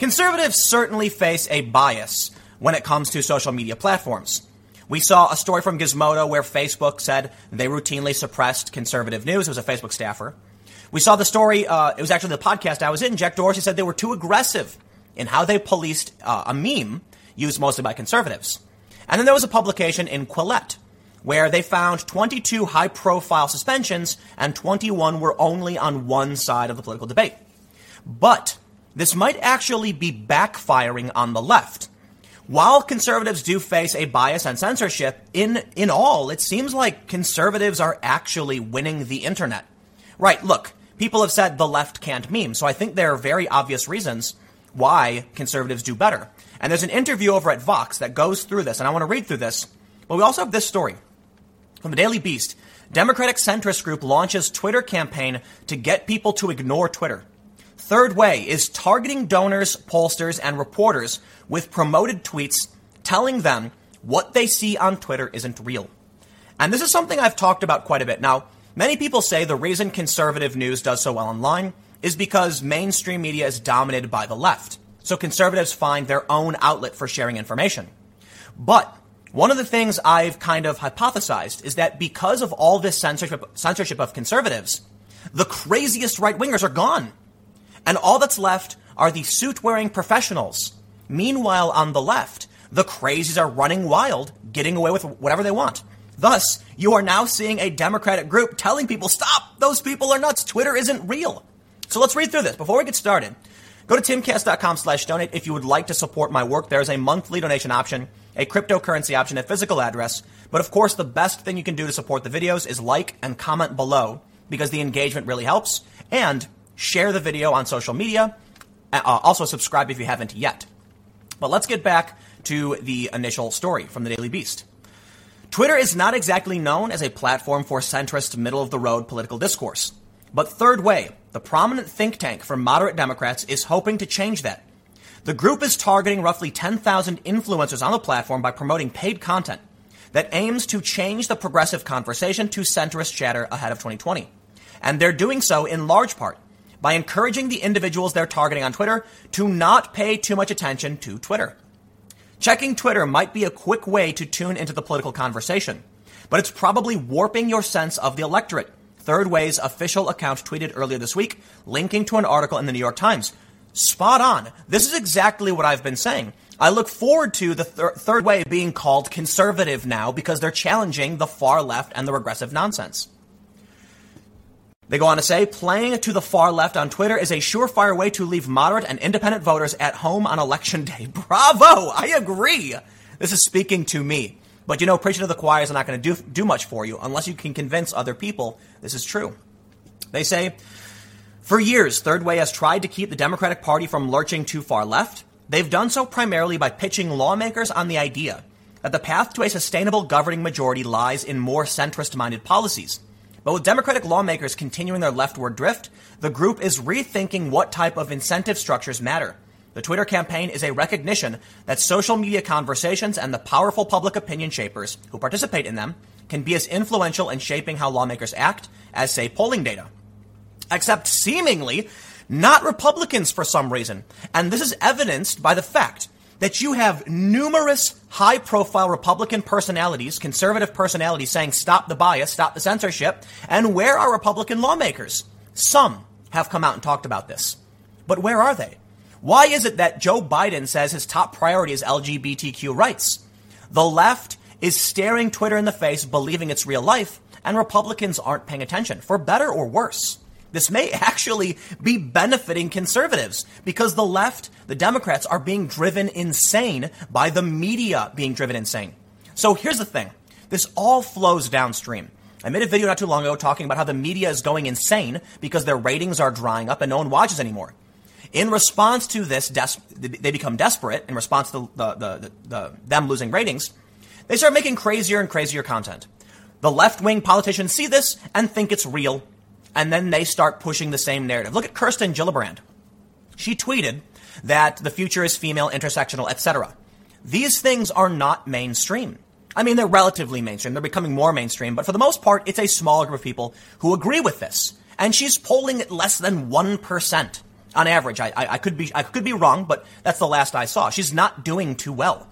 Conservatives certainly face a bias when it comes to social media platforms. We saw a story from Gizmodo where Facebook said they routinely suppressed conservative news. It was a Facebook staffer. We saw the story, uh, it was actually the podcast I was in. Jack Dorsey said they were too aggressive in how they policed uh, a meme used mostly by conservatives. And then there was a publication in Quillette where they found 22 high profile suspensions and 21 were only on one side of the political debate. But this might actually be backfiring on the left. While conservatives do face a bias and censorship, in, in all, it seems like conservatives are actually winning the internet. Right, look, people have said the left can't meme, so I think there are very obvious reasons why conservatives do better. And there's an interview over at Vox that goes through this, and I want to read through this. But we also have this story from the Daily Beast. Democratic centrist group launches Twitter campaign to get people to ignore Twitter. Third way is targeting donors, pollsters, and reporters with promoted tweets telling them what they see on Twitter isn't real. And this is something I've talked about quite a bit. Now, many people say the reason conservative news does so well online is because mainstream media is dominated by the left. So conservatives find their own outlet for sharing information. But one of the things I've kind of hypothesized is that because of all this censorship, censorship of conservatives, the craziest right wingers are gone. And all that's left are the suit wearing professionals. Meanwhile, on the left, the crazies are running wild, getting away with whatever they want. Thus, you are now seeing a Democratic group telling people, stop, those people are nuts, Twitter isn't real. So let's read through this. Before we get started, go to timcast.com slash donate if you would like to support my work. There's a monthly donation option, a cryptocurrency option, a physical address. But of course, the best thing you can do to support the videos is like and comment below because the engagement really helps. And share the video on social media. Uh, also subscribe if you haven't yet. But let's get back to the initial story from the Daily Beast. Twitter is not exactly known as a platform for centrist, middle of the road political discourse. But Third Way, the prominent think tank for moderate Democrats, is hoping to change that. The group is targeting roughly 10,000 influencers on the platform by promoting paid content that aims to change the progressive conversation to centrist chatter ahead of 2020. And they're doing so in large part by encouraging the individuals they're targeting on Twitter to not pay too much attention to Twitter. Checking Twitter might be a quick way to tune into the political conversation, but it's probably warping your sense of the electorate Third Way's official account tweeted earlier this week, linking to an article in the New York Times. Spot on. This is exactly what I've been saying. I look forward to the thir- Third Way being called conservative now because they're challenging the far left and the regressive nonsense. They go on to say, playing to the far left on Twitter is a surefire way to leave moderate and independent voters at home on election day. Bravo! I agree. This is speaking to me. But you know, preaching to the choir is not going to do, do much for you unless you can convince other people this is true. They say, for years, Third Way has tried to keep the Democratic Party from lurching too far left. They've done so primarily by pitching lawmakers on the idea that the path to a sustainable governing majority lies in more centrist minded policies. But with Democratic lawmakers continuing their leftward drift, the group is rethinking what type of incentive structures matter. The Twitter campaign is a recognition that social media conversations and the powerful public opinion shapers who participate in them can be as influential in shaping how lawmakers act as, say, polling data. Except seemingly not Republicans for some reason. And this is evidenced by the fact that you have numerous high profile Republican personalities, conservative personalities saying stop the bias, stop the censorship. And where are Republican lawmakers? Some have come out and talked about this. But where are they? Why is it that Joe Biden says his top priority is LGBTQ rights? The left is staring Twitter in the face, believing it's real life, and Republicans aren't paying attention, for better or worse. This may actually be benefiting conservatives because the left, the Democrats, are being driven insane by the media being driven insane. So here's the thing this all flows downstream. I made a video not too long ago talking about how the media is going insane because their ratings are drying up and no one watches anymore. In response to this, des- they become desperate in response to the, the, the, them losing ratings. They start making crazier and crazier content. The left wing politicians see this and think it's real, and then they start pushing the same narrative. Look at Kirsten Gillibrand. She tweeted that the future is female, intersectional, etc. These things are not mainstream. I mean, they're relatively mainstream. They're becoming more mainstream, but for the most part, it's a small group of people who agree with this. And she's polling at less than 1%. on average. I, I, I could be I could be wrong, but that's the last I saw. She's not doing too well.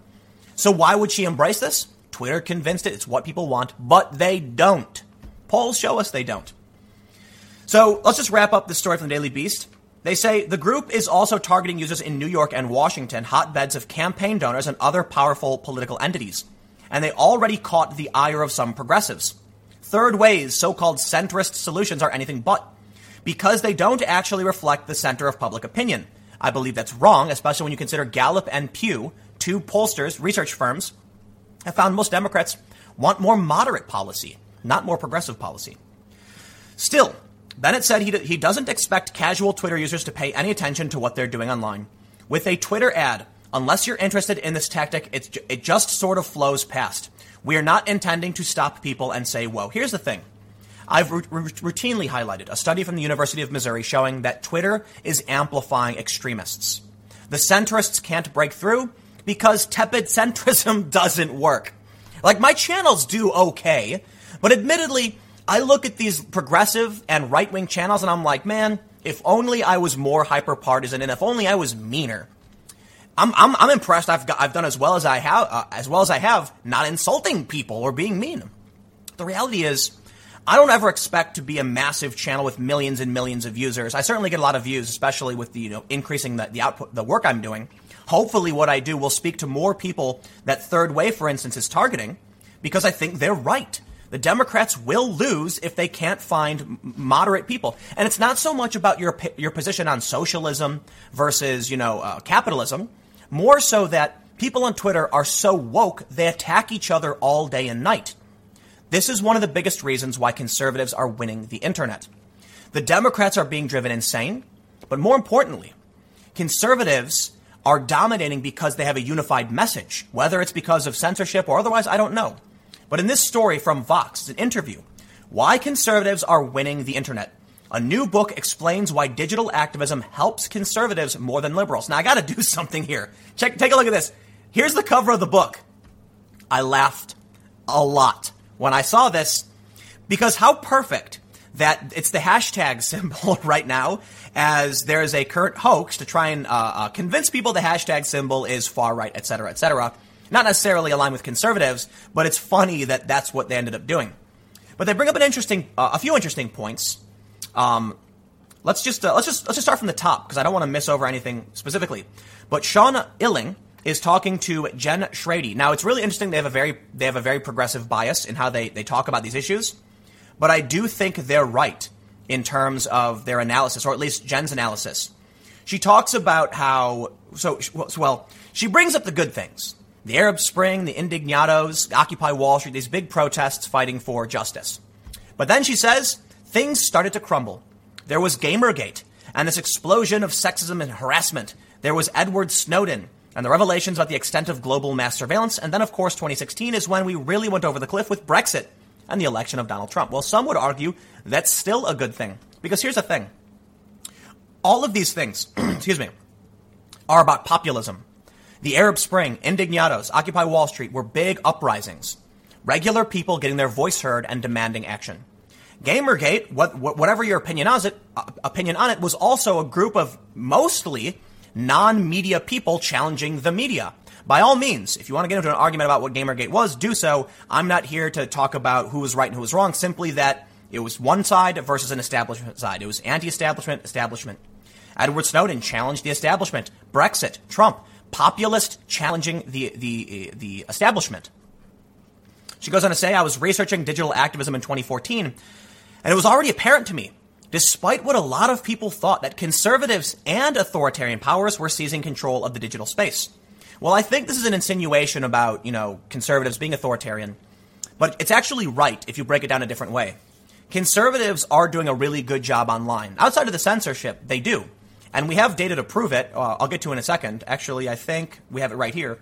So why would she embrace this? Twitter convinced it. It's what people want, but they don't. Polls show us they don't. So let's just wrap up this story from the Daily Beast. They say the group is also targeting users in New York and Washington, hotbeds of campaign donors and other powerful political entities. And they already caught the ire of some progressives. Third way's so called centrist solutions are anything but, because they don't actually reflect the center of public opinion. I believe that's wrong, especially when you consider Gallup and Pew, two pollsters, research firms, have found most Democrats want more moderate policy, not more progressive policy. Still, Bennett said he, he doesn't expect casual Twitter users to pay any attention to what they're doing online. With a Twitter ad, unless you're interested in this tactic, it just sort of flows past. We are not intending to stop people and say, whoa. Here's the thing. I've r- r- routinely highlighted a study from the University of Missouri showing that Twitter is amplifying extremists. The centrists can't break through because tepid centrism doesn't work. Like, my channels do okay, but admittedly, I look at these progressive and right wing channels and I'm like, man, if only I was more hyper partisan and if only I was meaner. I'm, I'm, I'm impressed. I've got, I've done as well as I have, uh, as well as I have, not insulting people or being mean. The reality is, I don't ever expect to be a massive channel with millions and millions of users. I certainly get a lot of views, especially with the you know increasing the, the output, the work I'm doing. Hopefully, what I do will speak to more people that Third Way, for instance, is targeting, because I think they're right. The Democrats will lose if they can't find moderate people. And it's not so much about your, your position on socialism versus, you know, uh, capitalism. More so that people on Twitter are so woke, they attack each other all day and night. This is one of the biggest reasons why conservatives are winning the internet. The Democrats are being driven insane, but more importantly, conservatives are dominating because they have a unified message. Whether it's because of censorship or otherwise, I don't know. But in this story from Vox, it's an interview. Why conservatives are winning the internet. A new book explains why digital activism helps conservatives more than liberals. Now I got to do something here. Check, take a look at this. Here's the cover of the book. I laughed a lot when I saw this because how perfect that it's the hashtag symbol right now as there is a current hoax to try and uh, uh, convince people the hashtag symbol is far right, et cetera, et cetera not necessarily aligned with conservatives, but it's funny that that's what they ended up doing. But they bring up an interesting, uh, a few interesting points. Um, let's just uh, let's just let's just start from the top because I don't want to miss over anything specifically. But Sean Illing is talking to Jen Schradie. Now it's really interesting. They have a very they have a very progressive bias in how they they talk about these issues. But I do think they're right in terms of their analysis, or at least Jen's analysis. She talks about how so well she brings up the good things the Arab Spring, the Indignados, Occupy Wall Street, these big protests fighting for justice. But then she says things started to crumble. There was Gamergate and this explosion of sexism and harassment. There was Edward Snowden and the revelations about the extent of global mass surveillance. And then, of course, 2016 is when we really went over the cliff with Brexit and the election of Donald Trump. Well, some would argue that's still a good thing. Because here's the thing all of these things, excuse me, are about populism. The Arab Spring, Indignados, Occupy Wall Street were big uprisings. Regular people getting their voice heard and demanding action. Gamergate, what, whatever your opinion on it, uh, opinion on it, was also a group of mostly non-media people challenging the media. By all means, if you want to get into an argument about what Gamergate was, do so. I'm not here to talk about who was right and who was wrong. Simply that it was one side versus an establishment side. It was anti-establishment, establishment. Edward Snowden challenged the establishment. Brexit, Trump populist challenging the, the, the establishment. She goes on to say, I was researching digital activism in 2014, and it was already apparent to me, despite what a lot of people thought, that conservatives and authoritarian powers were seizing control of the digital space. Well, I think this is an insinuation about, you know, conservatives being authoritarian, but it's actually right if you break it down a different way. Conservatives are doing a really good job online. Outside of the censorship, they do. And we have data to prove it. Uh, I'll get to in a second. Actually, I think we have it right here.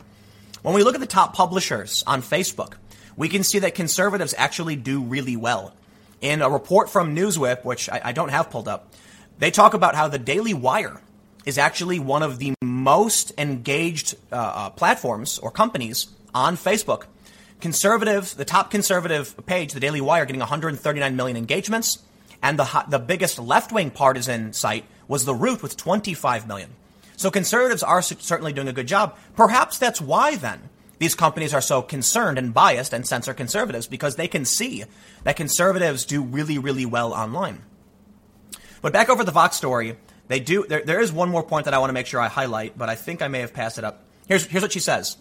When we look at the top publishers on Facebook, we can see that conservatives actually do really well. In a report from Newswhip, which I, I don't have pulled up, they talk about how the Daily Wire is actually one of the most engaged uh, uh, platforms or companies on Facebook. Conservative, the top conservative page, the Daily Wire, getting 139 million engagements, and the the biggest left wing partisan site was the Root with 25 million. So conservatives are certainly doing a good job. Perhaps that's why then these companies are so concerned and biased and censor conservatives because they can see that conservatives do really, really well online. But back over the Vox story, they do. There, there is one more point that I want to make sure I highlight, but I think I may have passed it up. Here's, here's what she says.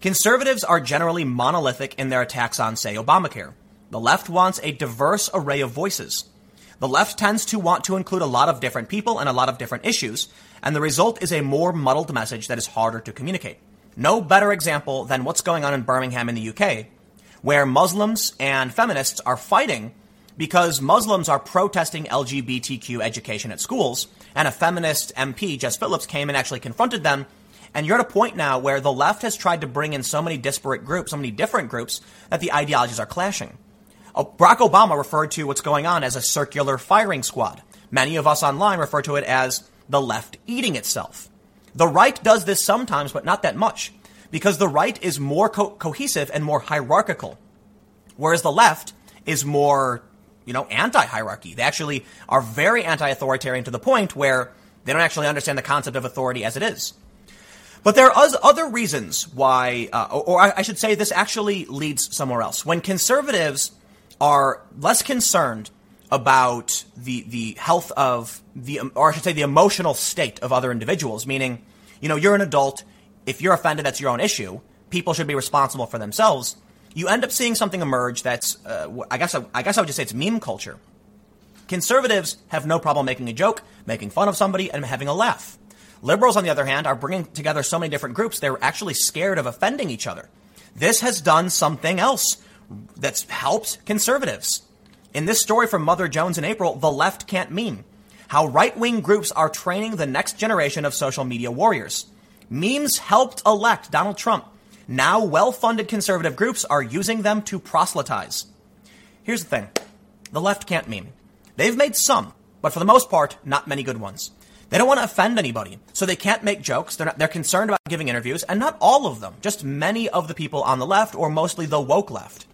Conservatives are generally monolithic in their attacks on, say, Obamacare. The left wants a diverse array of voices. The left tends to want to include a lot of different people and a lot of different issues, and the result is a more muddled message that is harder to communicate. No better example than what's going on in Birmingham in the UK, where Muslims and feminists are fighting because Muslims are protesting LGBTQ education at schools, and a feminist MP, Jess Phillips, came and actually confronted them. And you're at a point now where the left has tried to bring in so many disparate groups, so many different groups, that the ideologies are clashing. Uh, Barack Obama referred to what's going on as a circular firing squad. Many of us online refer to it as the left eating itself. The right does this sometimes, but not that much, because the right is more co- cohesive and more hierarchical, whereas the left is more, you know, anti-hierarchy. They actually are very anti-authoritarian to the point where they don't actually understand the concept of authority as it is. But there are other reasons why, uh, or I should say, this actually leads somewhere else. When conservatives are less concerned about the the health of the or I should say the emotional state of other individuals meaning you know you're an adult. If you're offended that's your own issue. People should be responsible for themselves. You end up seeing something emerge that's uh, I guess I, I guess I would just say it's meme culture. Conservatives have no problem making a joke making fun of somebody and having a laugh. Liberals on the other hand are bringing together so many different groups they're actually scared of offending each other. This has done something else that's helped conservatives. In this story from Mother Jones in April, the left can't meme. How right wing groups are training the next generation of social media warriors. Memes helped elect Donald Trump. Now well funded conservative groups are using them to proselytize. Here's the thing the left can't meme. They've made some, but for the most part, not many good ones. They don't want to offend anybody, so they can't make jokes. They're, not, they're concerned about giving interviews, and not all of them, just many of the people on the left, or mostly the woke left.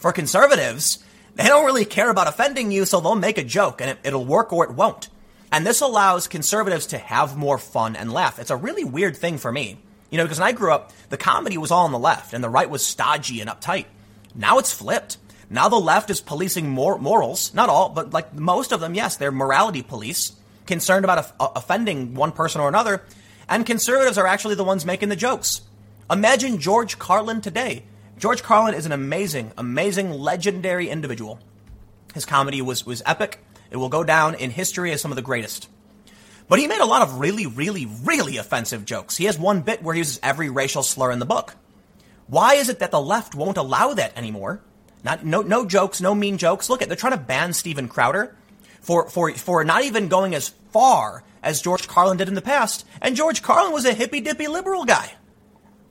For conservatives, they don't really care about offending you, so they'll make a joke and it, will work or it won't. And this allows conservatives to have more fun and laugh. It's a really weird thing for me. You know, because when I grew up, the comedy was all on the left and the right was stodgy and uptight. Now it's flipped. Now the left is policing more morals. Not all, but like most of them, yes, they're morality police, concerned about uh, offending one person or another. And conservatives are actually the ones making the jokes. Imagine George Carlin today George Carlin is an amazing, amazing, legendary individual. His comedy was, was epic. It will go down in history as some of the greatest. But he made a lot of really, really, really offensive jokes. He has one bit where he uses every racial slur in the book. Why is it that the left won't allow that anymore? Not, no, no jokes, no mean jokes. Look at, they're trying to ban Steven Crowder for, for, for not even going as far as George Carlin did in the past. And George Carlin was a hippy dippy liberal guy.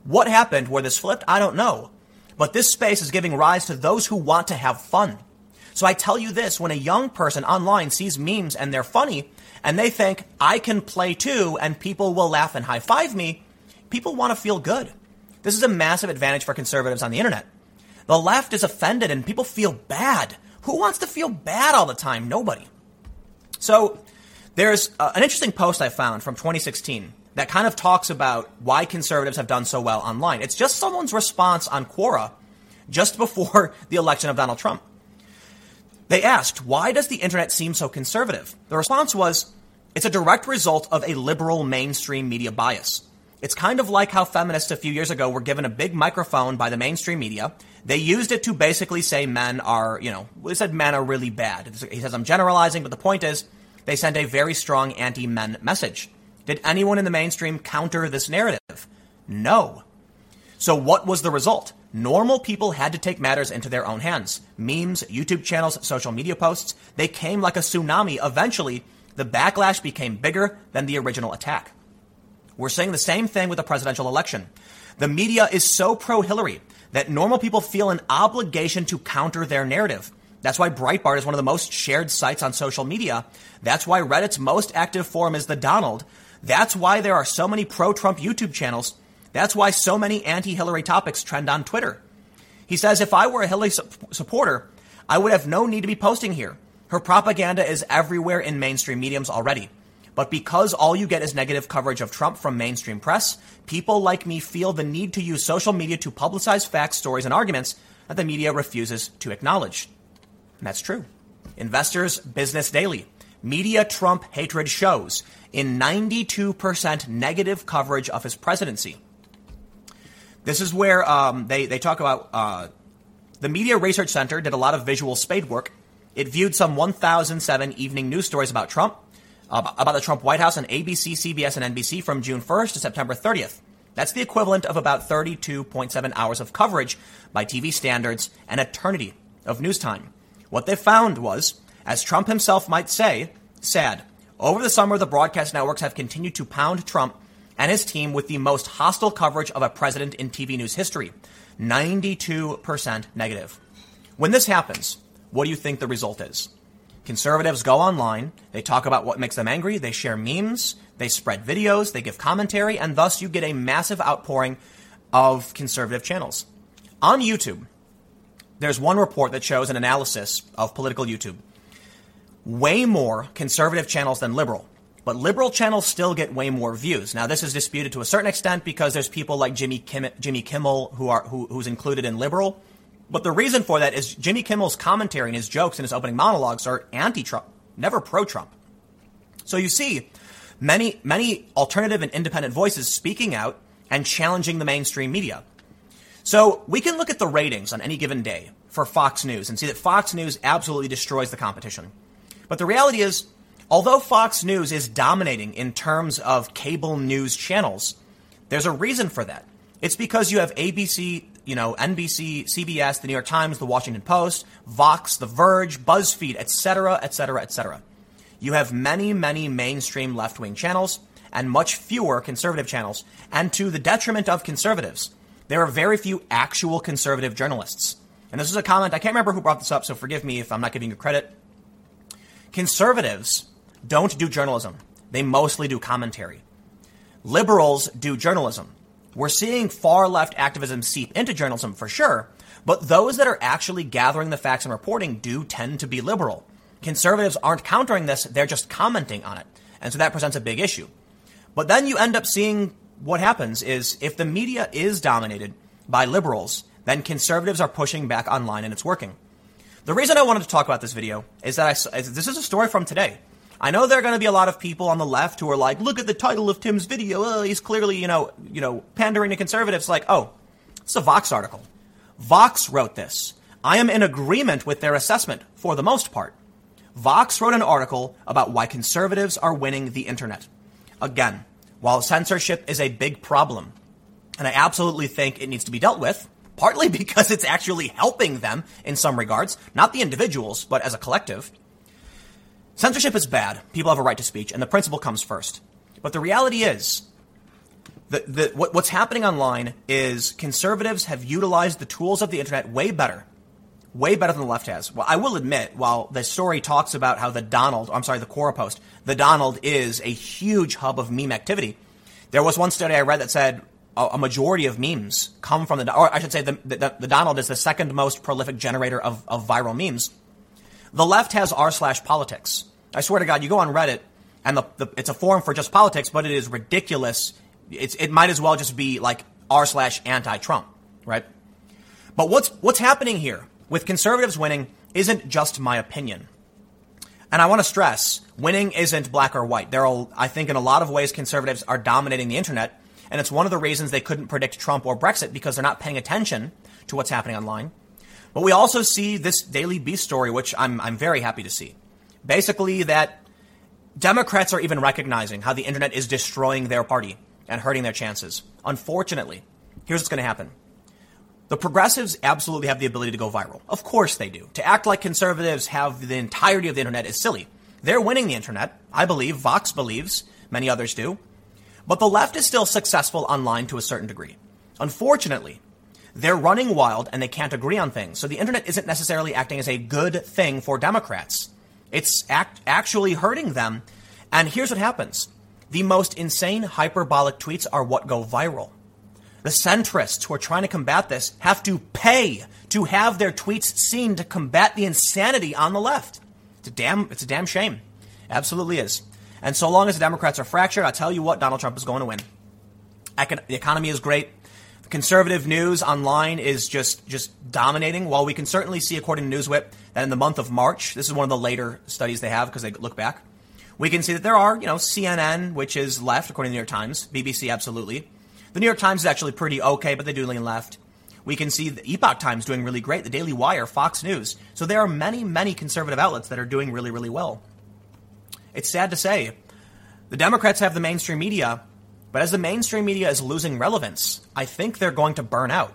What happened where this flipped? I don't know. But this space is giving rise to those who want to have fun. So I tell you this, when a young person online sees memes and they're funny, and they think, I can play too, and people will laugh and high five me, people want to feel good. This is a massive advantage for conservatives on the internet. The left is offended and people feel bad. Who wants to feel bad all the time? Nobody. So there's uh, an interesting post I found from 2016 that kind of talks about why conservatives have done so well online. It's just someone's response on Quora just before the election of Donald Trump. They asked, why does the internet seem so conservative? The response was, it's a direct result of a liberal mainstream media bias. It's kind of like how feminists a few years ago were given a big microphone by the mainstream media. They used it to basically say men are, you know, they said men are really bad. He says I'm generalizing, but the point is they sent a very strong anti men message. Did anyone in the mainstream counter this narrative? No. So what was the result? Normal people had to take matters into their own hands. Memes, YouTube channels, social media posts, they came like a tsunami. Eventually, the backlash became bigger than the original attack. We're saying the same thing with the presidential election. The media is so pro Hillary that normal people feel an obligation to counter their narrative. That's why Breitbart is one of the most shared sites on social media. That's why Reddit's most active forum is the Donald. That's why there are so many pro Trump YouTube channels. That's why so many anti Hillary topics trend on Twitter. He says, if I were a Hillary su- supporter, I would have no need to be posting here. Her propaganda is everywhere in mainstream mediums already. But because all you get is negative coverage of Trump from mainstream press, people like me feel the need to use social media to publicize facts, stories, and arguments that the media refuses to acknowledge. And that's true. Investors Business Daily. Media Trump hatred shows in 92% negative coverage of his presidency. This is where um, they, they talk about uh, the Media Research Center did a lot of visual spade work. It viewed some 1,007 evening news stories about Trump about the Trump White House on ABC, CBS, and NBC from June 1st to September 30th. That's the equivalent of about 32.7 hours of coverage by TV standards, an eternity of news time. What they found was, as Trump himself might say, sad. Over the summer, the broadcast networks have continued to pound Trump and his team with the most hostile coverage of a president in TV news history 92% negative. When this happens, what do you think the result is? Conservatives go online, they talk about what makes them angry, they share memes, they spread videos, they give commentary, and thus you get a massive outpouring of conservative channels. On YouTube, there's one report that shows an analysis of political YouTube. Way more conservative channels than liberal. But liberal channels still get way more views. Now, this is disputed to a certain extent because there's people like Jimmy, Kim, Jimmy Kimmel who are who, who's included in liberal, but the reason for that is Jimmy Kimmel's commentary and his jokes and his opening monologues are anti-Trump, never pro-Trump. So you see many, many alternative and independent voices speaking out and challenging the mainstream media. So we can look at the ratings on any given day for Fox News and see that Fox News absolutely destroys the competition. But the reality is, although Fox News is dominating in terms of cable news channels, there's a reason for that. It's because you have ABC, you know, NBC, CBS, the New York Times, the Washington Post, Vox, The Verge, BuzzFeed, etc., etc., etc. You have many, many mainstream left-wing channels and much fewer conservative channels, and to the detriment of conservatives, there are very few actual conservative journalists. And this is a comment, I can't remember who brought this up, so forgive me if I'm not giving you credit. Conservatives don't do journalism. They mostly do commentary. Liberals do journalism. We're seeing far left activism seep into journalism for sure, but those that are actually gathering the facts and reporting do tend to be liberal. Conservatives aren't countering this, they're just commenting on it. And so that presents a big issue. But then you end up seeing what happens is if the media is dominated by liberals, then conservatives are pushing back online and it's working. The reason I wanted to talk about this video is that I, this is a story from today. I know there are going to be a lot of people on the left who are like, look at the title of Tim's video. Oh, he's clearly, you know, you know, pandering to conservatives. Like, oh, it's a Vox article. Vox wrote this. I am in agreement with their assessment for the most part. Vox wrote an article about why conservatives are winning the internet. Again, while censorship is a big problem, and I absolutely think it needs to be dealt with, partly because it's actually helping them in some regards, not the individuals, but as a collective. Censorship is bad. People have a right to speech, and the principle comes first. But the reality is, that the, what, what's happening online is conservatives have utilized the tools of the internet way better, way better than the left has. Well, I will admit, while the story talks about how the Donald, I'm sorry, the Quora post, the Donald is a huge hub of meme activity. There was one study I read that said a, majority of memes come from the, or I should say, the, the, the Donald is the second most prolific generator of, of viral memes. The left has r slash politics. I swear to God, you go on Reddit and the, the, it's a forum for just politics, but it is ridiculous. It's, it might as well just be like r slash anti Trump, right? But what's what's happening here with conservatives winning isn't just my opinion. And I want to stress, winning isn't black or white. There are, I think, in a lot of ways, conservatives are dominating the internet, and it's one of the reasons they couldn't predict Trump or Brexit because they're not paying attention to what's happening online. But we also see this Daily Beast story, which I'm, I'm very happy to see. Basically, that Democrats are even recognizing how the internet is destroying their party and hurting their chances. Unfortunately, here's what's going to happen. The progressives absolutely have the ability to go viral. Of course they do. To act like conservatives have the entirety of the internet is silly. They're winning the internet. I believe. Vox believes. Many others do. But the left is still successful online to a certain degree. Unfortunately, they're running wild and they can't agree on things. So the internet isn't necessarily acting as a good thing for Democrats. It's act- actually hurting them. And here's what happens. The most insane hyperbolic tweets are what go viral. The centrists who are trying to combat this have to pay to have their tweets seen to combat the insanity on the left. It's a damn, it's a damn shame. Absolutely is. And so long as the Democrats are fractured, I tell you what, Donald Trump is going to win. Econ- the economy is great. Conservative news online is just just dominating. While we can certainly see, according to Newswhip, that in the month of March, this is one of the later studies they have because they look back, we can see that there are, you know, CNN, which is left, according to the New York Times, BBC, absolutely. The New York Times is actually pretty okay, but they do lean left. We can see the Epoch Times doing really great, the Daily Wire, Fox News. So there are many, many conservative outlets that are doing really, really well. It's sad to say. The Democrats have the mainstream media, but as the mainstream media is losing relevance, I think they're going to burn out.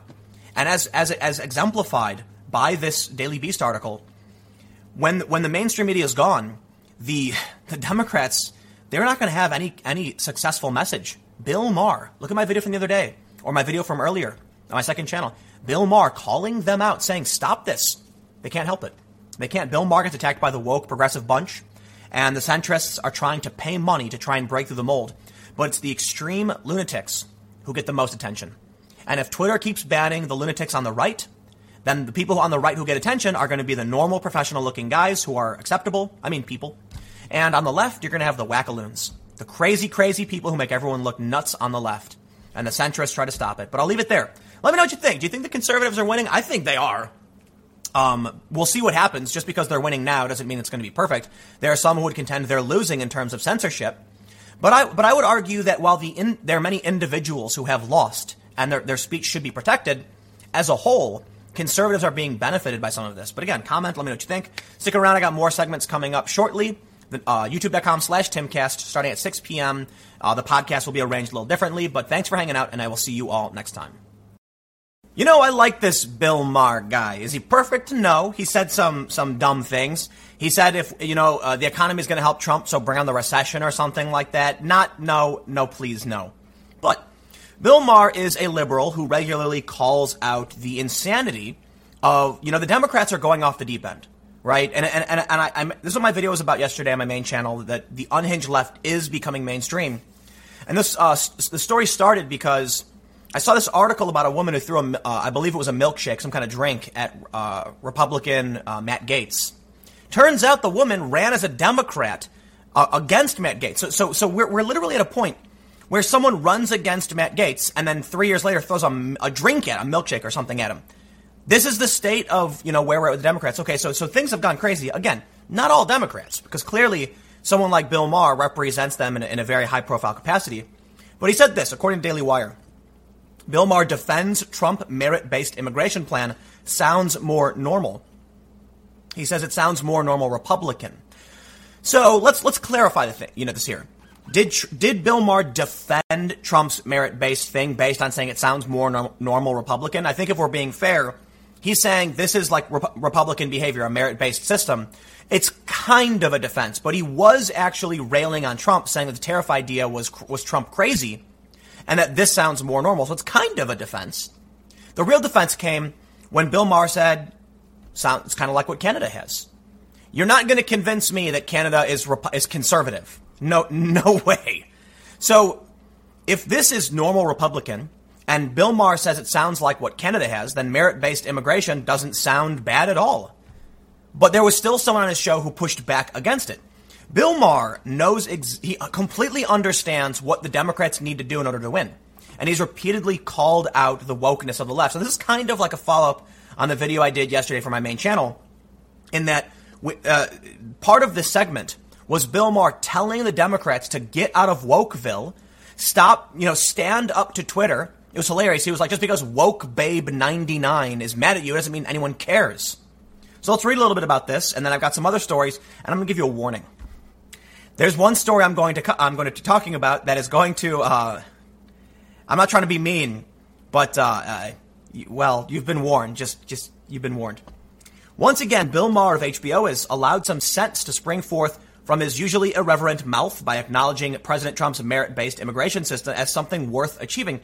And as, as, as exemplified by this Daily Beast article, when, when the mainstream media is gone, the, the Democrats, they're not going to have any, any successful message. Bill Maher, look at my video from the other day, or my video from earlier on my second channel. Bill Maher calling them out, saying, stop this. They can't help it. They can't. Bill Maher gets attacked by the woke progressive bunch, and the centrists are trying to pay money to try and break through the mold but it's the extreme lunatics who get the most attention. And if Twitter keeps banning the lunatics on the right, then the people on the right who get attention are going to be the normal professional looking guys who are acceptable. I mean, people. And on the left, you're going to have the wackaloons, the crazy, crazy people who make everyone look nuts on the left. And the centrists try to stop it. But I'll leave it there. Let me know what you think. Do you think the conservatives are winning? I think they are. Um, we'll see what happens. Just because they're winning now doesn't mean it's going to be perfect. There are some who would contend they're losing in terms of censorship. But I, but I would argue that while the in, there are many individuals who have lost and their, their speech should be protected, as a whole, conservatives are being benefited by some of this. But again, comment, let me know what you think. Stick around, I got more segments coming up shortly. Uh, YouTube.com slash Timcast starting at 6 p.m. Uh, the podcast will be arranged a little differently, but thanks for hanging out, and I will see you all next time. You know, I like this Bill Maher guy. Is he perfect? No. He said some some dumb things. He said if you know uh, the economy is going to help Trump, so bring on the recession or something like that. Not no no please no. But Bill Maher is a liberal who regularly calls out the insanity of you know the Democrats are going off the deep end, right? And and and, and I, I'm, this is what my video was about yesterday on my main channel that the unhinged left is becoming mainstream, and this uh, the story started because. I saw this article about a woman who threw a, uh, I believe it was a milkshake, some kind of drink, at uh, Republican uh, Matt Gaetz. Turns out the woman ran as a Democrat uh, against Matt Gaetz. So, so, so we're, we're literally at a point where someone runs against Matt Gaetz and then three years later throws a, a drink at him, a milkshake or something at him. This is the state of you know where we're at with the Democrats. Okay, so so things have gone crazy again. Not all Democrats, because clearly someone like Bill Maher represents them in a, in a very high profile capacity. But he said this, according to Daily Wire. Bill Maher defends Trump merit based immigration plan, sounds more normal. He says it sounds more normal Republican. So let's let's clarify the thing. You know this here. Did did Bill Maher defend Trump's merit based thing based on saying it sounds more norm, normal Republican? I think if we're being fair, he's saying this is like Rep- Republican behavior, a merit based system. It's kind of a defense, but he was actually railing on Trump, saying that the tariff idea was was Trump crazy, and that this sounds more normal. So it's kind of a defense. The real defense came when Bill Maher said Sounds kind of like what Canada has. You're not going to convince me that Canada is is conservative. No, no way. So, if this is normal Republican, and Bill Maher says it sounds like what Canada has, then merit-based immigration doesn't sound bad at all. But there was still someone on his show who pushed back against it. Bill Maher knows ex- he completely understands what the Democrats need to do in order to win, and he's repeatedly called out the wokeness of the left. So this is kind of like a follow-up on the video I did yesterday for my main channel, in that uh, part of this segment was Bill Maher telling the Democrats to get out of Wokeville, stop, you know, stand up to Twitter. It was hilarious. He was like, just because woke babe 99 is mad at you it doesn't mean anyone cares. So let's read a little bit about this, and then I've got some other stories, and I'm going to give you a warning. There's one story I'm going to I'm going to be talking about that is going to. Uh, I'm not trying to be mean, but uh, uh well, you've been warned. Just, just, you've been warned. Once again, Bill Maher of HBO has allowed some sense to spring forth from his usually irreverent mouth by acknowledging President Trump's merit-based immigration system as something worth achieving.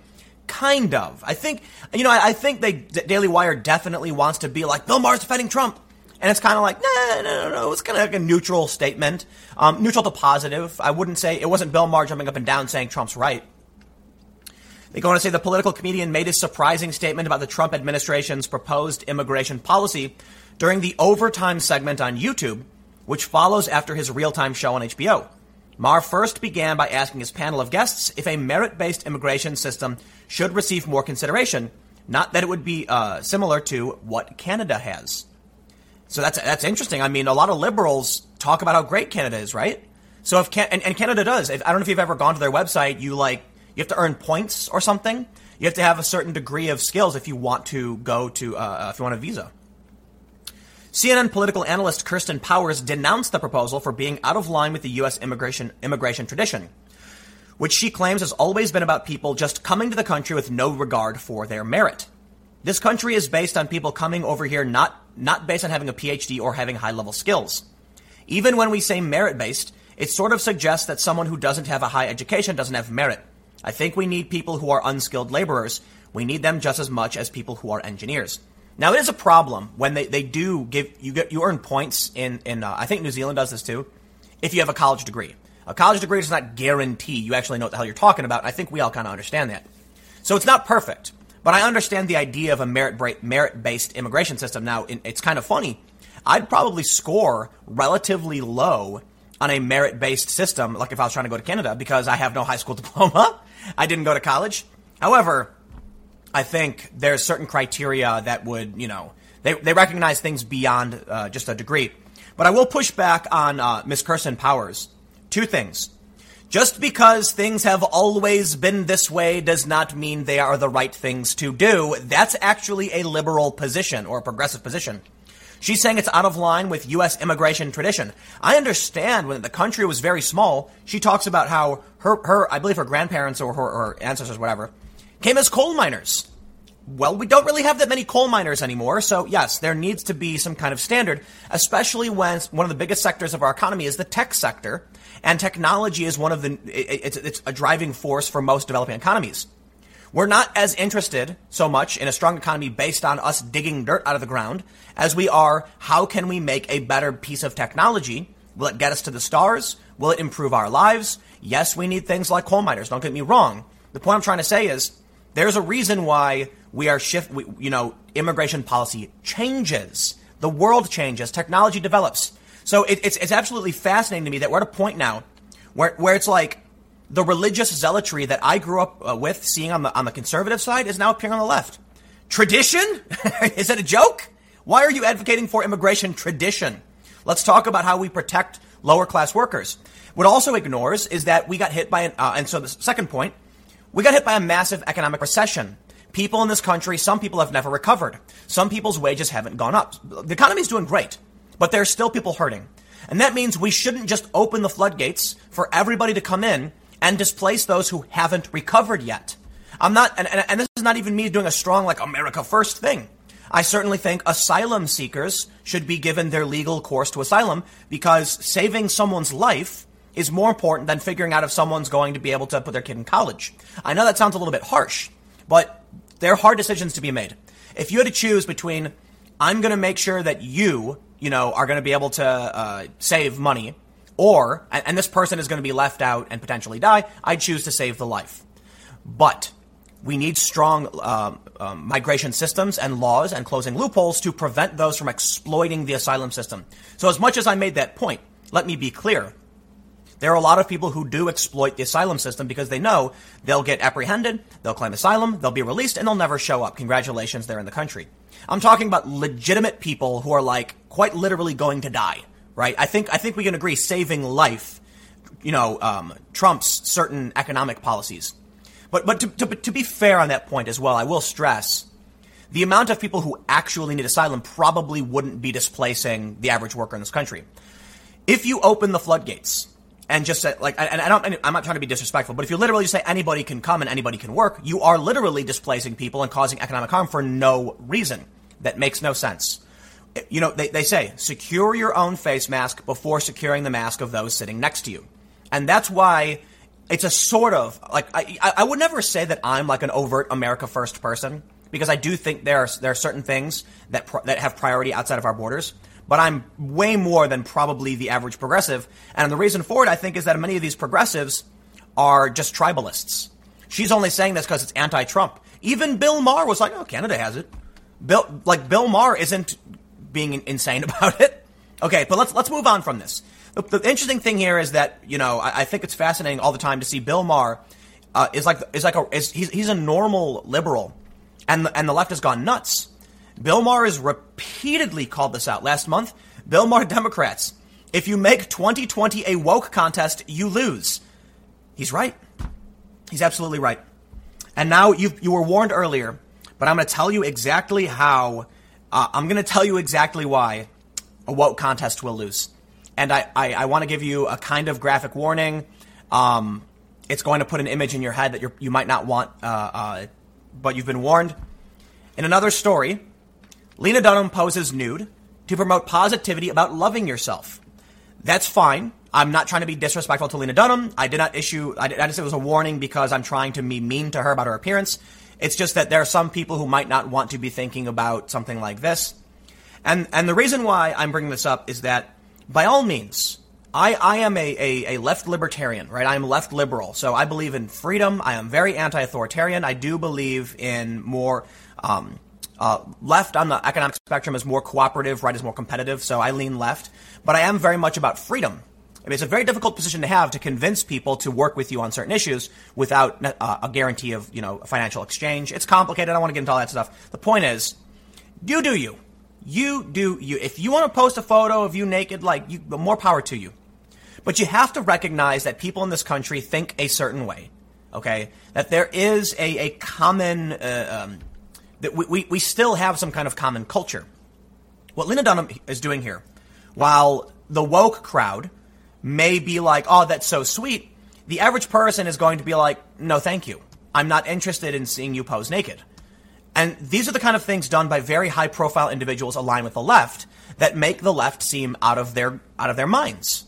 Kind of. I think, you know, I, I think they, Daily Wire definitely wants to be like, Bill Maher's defending Trump. And it's kind of like, no, no, no, no. it's kind of like a neutral statement. Um, neutral to positive. I wouldn't say, it wasn't Bill Maher jumping up and down saying Trump's right. They go on to say the political comedian made a surprising statement about the Trump administration's proposed immigration policy during the overtime segment on YouTube, which follows after his real time show on HBO. Maher first began by asking his panel of guests if a merit based immigration system should receive more consideration, not that it would be uh, similar to what Canada has. So that's, that's interesting. I mean, a lot of liberals talk about how great Canada is, right? So if Can- and, and Canada does. If, I don't know if you've ever gone to their website. You like you have to earn points or something. You have to have a certain degree of skills if you want to go to uh, if you want a visa. CNN political analyst Kirsten Powers denounced the proposal for being out of line with the U.S. immigration immigration tradition, which she claims has always been about people just coming to the country with no regard for their merit. This country is based on people coming over here not not based on having a PhD or having high level skills. Even when we say merit based, it sort of suggests that someone who doesn't have a high education doesn't have merit. I think we need people who are unskilled laborers. We need them just as much as people who are engineers. Now, it is a problem when they, they do give you get you earn points in in uh, I think New Zealand does this too. If you have a college degree, a college degree does not guarantee you actually know what the hell you're talking about. I think we all kind of understand that. So it's not perfect, but I understand the idea of a merit merit based immigration system. Now, it's kind of funny. I'd probably score relatively low on a merit based system, like if I was trying to go to Canada, because I have no high school diploma. I didn't go to college. However, I think there's certain criteria that would, you know, they, they recognize things beyond uh, just a degree. But I will push back on uh, Miss Kirsten Powers. Two things. Just because things have always been this way does not mean they are the right things to do. That's actually a liberal position or a progressive position. She's saying it's out of line with U.S. immigration tradition. I understand when the country was very small, she talks about how her, her I believe her grandparents or her, her ancestors, whatever, came as coal miners. Well, we don't really have that many coal miners anymore, so yes, there needs to be some kind of standard, especially when one of the biggest sectors of our economy is the tech sector, and technology is one of the, it's, it's a driving force for most developing economies. We're not as interested so much in a strong economy based on us digging dirt out of the ground as we are how can we make a better piece of technology? Will it get us to the stars? Will it improve our lives? Yes, we need things like coal miners. Don't get me wrong. The point I'm trying to say is there's a reason why we are shift, we, you know, immigration policy changes. The world changes. Technology develops. So it, it's, it's absolutely fascinating to me that we're at a point now where, where it's like the religious zealotry that I grew up uh, with, seeing on the on the conservative side, is now appearing on the left. Tradition? is it a joke? Why are you advocating for immigration tradition? Let's talk about how we protect lower class workers. What also ignores is that we got hit by an, uh, and so the second point, we got hit by a massive economic recession. People in this country, some people have never recovered. Some people's wages haven't gone up. The economy is doing great, but there's still people hurting. And that means we shouldn't just open the floodgates for everybody to come in and displace those who haven't recovered yet. I'm not, and, and, and this is not even me doing a strong, like, America first thing. I certainly think asylum seekers should be given their legal course to asylum because saving someone's life is more important than figuring out if someone's going to be able to put their kid in college. I know that sounds a little bit harsh, but they're hard decisions to be made. If you had to choose between, I'm going to make sure that you, you know, are going to be able to uh, save money or, and this person is going to be left out and potentially die, I choose to save the life. But we need strong um, um, migration systems and laws and closing loopholes to prevent those from exploiting the asylum system. So, as much as I made that point, let me be clear. There are a lot of people who do exploit the asylum system because they know they'll get apprehended, they'll claim asylum, they'll be released, and they'll never show up. Congratulations, they're in the country. I'm talking about legitimate people who are like quite literally going to die right? I think I think we can agree saving life, you know, um, trumps certain economic policies. But but to, to, to be fair on that point as well, I will stress the amount of people who actually need asylum probably wouldn't be displacing the average worker in this country. If you open the floodgates and just say, like, and I don't, I'm not trying to be disrespectful, but if you literally say anybody can come and anybody can work, you are literally displacing people and causing economic harm for no reason. That makes no sense you know, they, they say secure your own face mask before securing the mask of those sitting next to you. And that's why it's a sort of like I, I would never say that I'm like an overt America first person because I do think there are there are certain things that that have priority outside of our borders. But I'm way more than probably the average progressive, and the reason for it, I think, is that many of these progressives are just tribalists. She's only saying this because it's anti-Trump. Even Bill Maher was like, "Oh, Canada has it." Bill, like Bill Maher, isn't being insane about it. Okay, but let's let's move on from this. The, the interesting thing here is that you know I, I, think it's fascinating all the time to see Bill Maher uh, is like is like a is, he's he's a normal liberal, and the, and the left has gone nuts. Bill Maher has repeatedly called this out. Last month, Bill Maher Democrats, if you make 2020 a woke contest, you lose. He's right. He's absolutely right. And now you you were warned earlier, but I'm going to tell you exactly how. Uh, I'm going to tell you exactly why a woke contest will lose. And I, I, I want to give you a kind of graphic warning. Um, it's going to put an image in your head that you might not want, uh, uh, but you've been warned. In another story, Lena Dunham poses nude to promote positivity about loving yourself. That's fine. I'm not trying to be disrespectful to Lena Dunham. I did not issue, I, did, I just it was a warning because I'm trying to be mean to her about her appearance. It's just that there are some people who might not want to be thinking about something like this. And, and the reason why I'm bringing this up is that, by all means, I, I am a, a, a, left libertarian, right? I am left liberal. So I believe in freedom. I am very anti authoritarian. I do believe in more. Um, uh, left on the economic spectrum is more cooperative, right is more competitive, so I lean left. But I am very much about freedom. I mean, it's a very difficult position to have to convince people to work with you on certain issues without uh, a guarantee of, you know, financial exchange. It's complicated. I don't want to get into all that stuff. The point is, you do you. You do you. If you want to post a photo of you naked, like you, more power to you. But you have to recognize that people in this country think a certain way. Okay, that there is a, a common uh, um, that we, we, we still have some kind of common culture. What Lena Dunham is doing here, while the woke crowd may be like, "Oh, that's so sweet," the average person is going to be like, "No, thank you. I'm not interested in seeing you pose naked." And these are the kind of things done by very high profile individuals aligned with the left that make the left seem out of their out of their minds.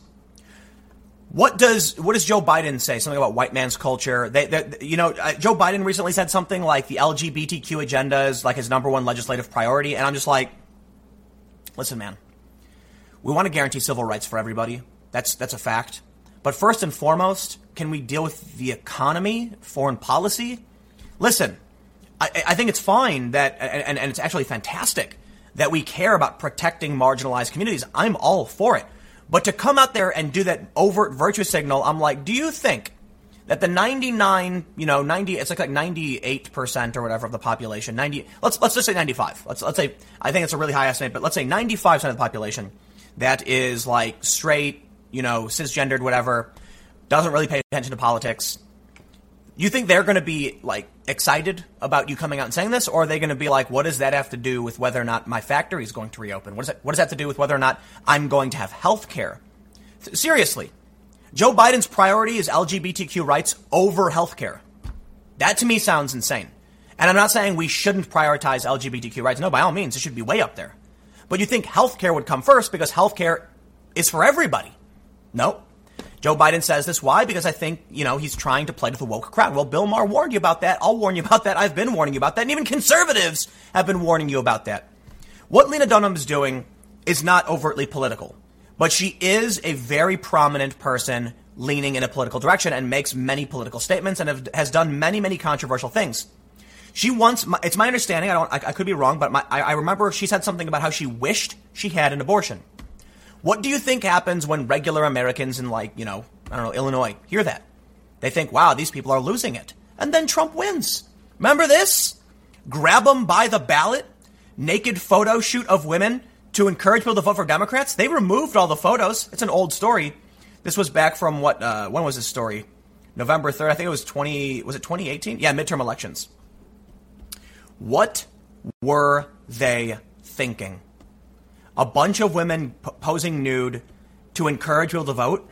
What does what does Joe Biden say? Something about white man's culture. They, they you know, uh, Joe Biden recently said something like the LGBTQ agenda is like his number one legislative priority, and I'm just like, listen, man, we want to guarantee civil rights for everybody. That's that's a fact. But first and foremost, can we deal with the economy, foreign policy? Listen, I, I think it's fine that, and, and it's actually fantastic that we care about protecting marginalized communities. I'm all for it. But to come out there and do that overt virtue signal, I'm like, do you think that the 99, you know, 90, it's like like 98% or whatever of the population, 90, let's, let's just say 95. Let's, let's say, I think it's a really high estimate, but let's say 95% of the population that is like straight, you know, cisgendered, whatever, doesn't really pay attention to politics, you think they're going to be like excited about you coming out and saying this, or are they going to be like, what does that have to do with whether or not my factory is going to reopen? What does that, what does that have to do with whether or not I'm going to have health care? Seriously, Joe Biden's priority is LGBTQ rights over health care. That to me sounds insane. And I'm not saying we shouldn't prioritize LGBTQ rights. No, by all means, it should be way up there. But you think health care would come first because health care is for everybody. No, Joe Biden says this. Why? Because I think, you know, he's trying to play to the woke crowd. Well, Bill Maher warned you about that. I'll warn you about that. I've been warning you about that. And even conservatives have been warning you about that. What Lena Dunham is doing is not overtly political, but she is a very prominent person leaning in a political direction and makes many political statements and have, has done many, many controversial things. She once, it's my understanding, I don't, I, I could be wrong, but my, I, I remember she said something about how she wished she had an abortion. What do you think happens when regular Americans in, like, you know, I don't know, Illinois hear that? They think, wow, these people are losing it. And then Trump wins. Remember this? Grab them by the ballot, naked photo shoot of women to encourage people to vote for Democrats. They removed all the photos. It's an old story. This was back from what, uh, when was this story? November 3rd. I think it was 20, was it 2018? Yeah, midterm elections. What were they thinking? A bunch of women p- posing nude to encourage people to vote.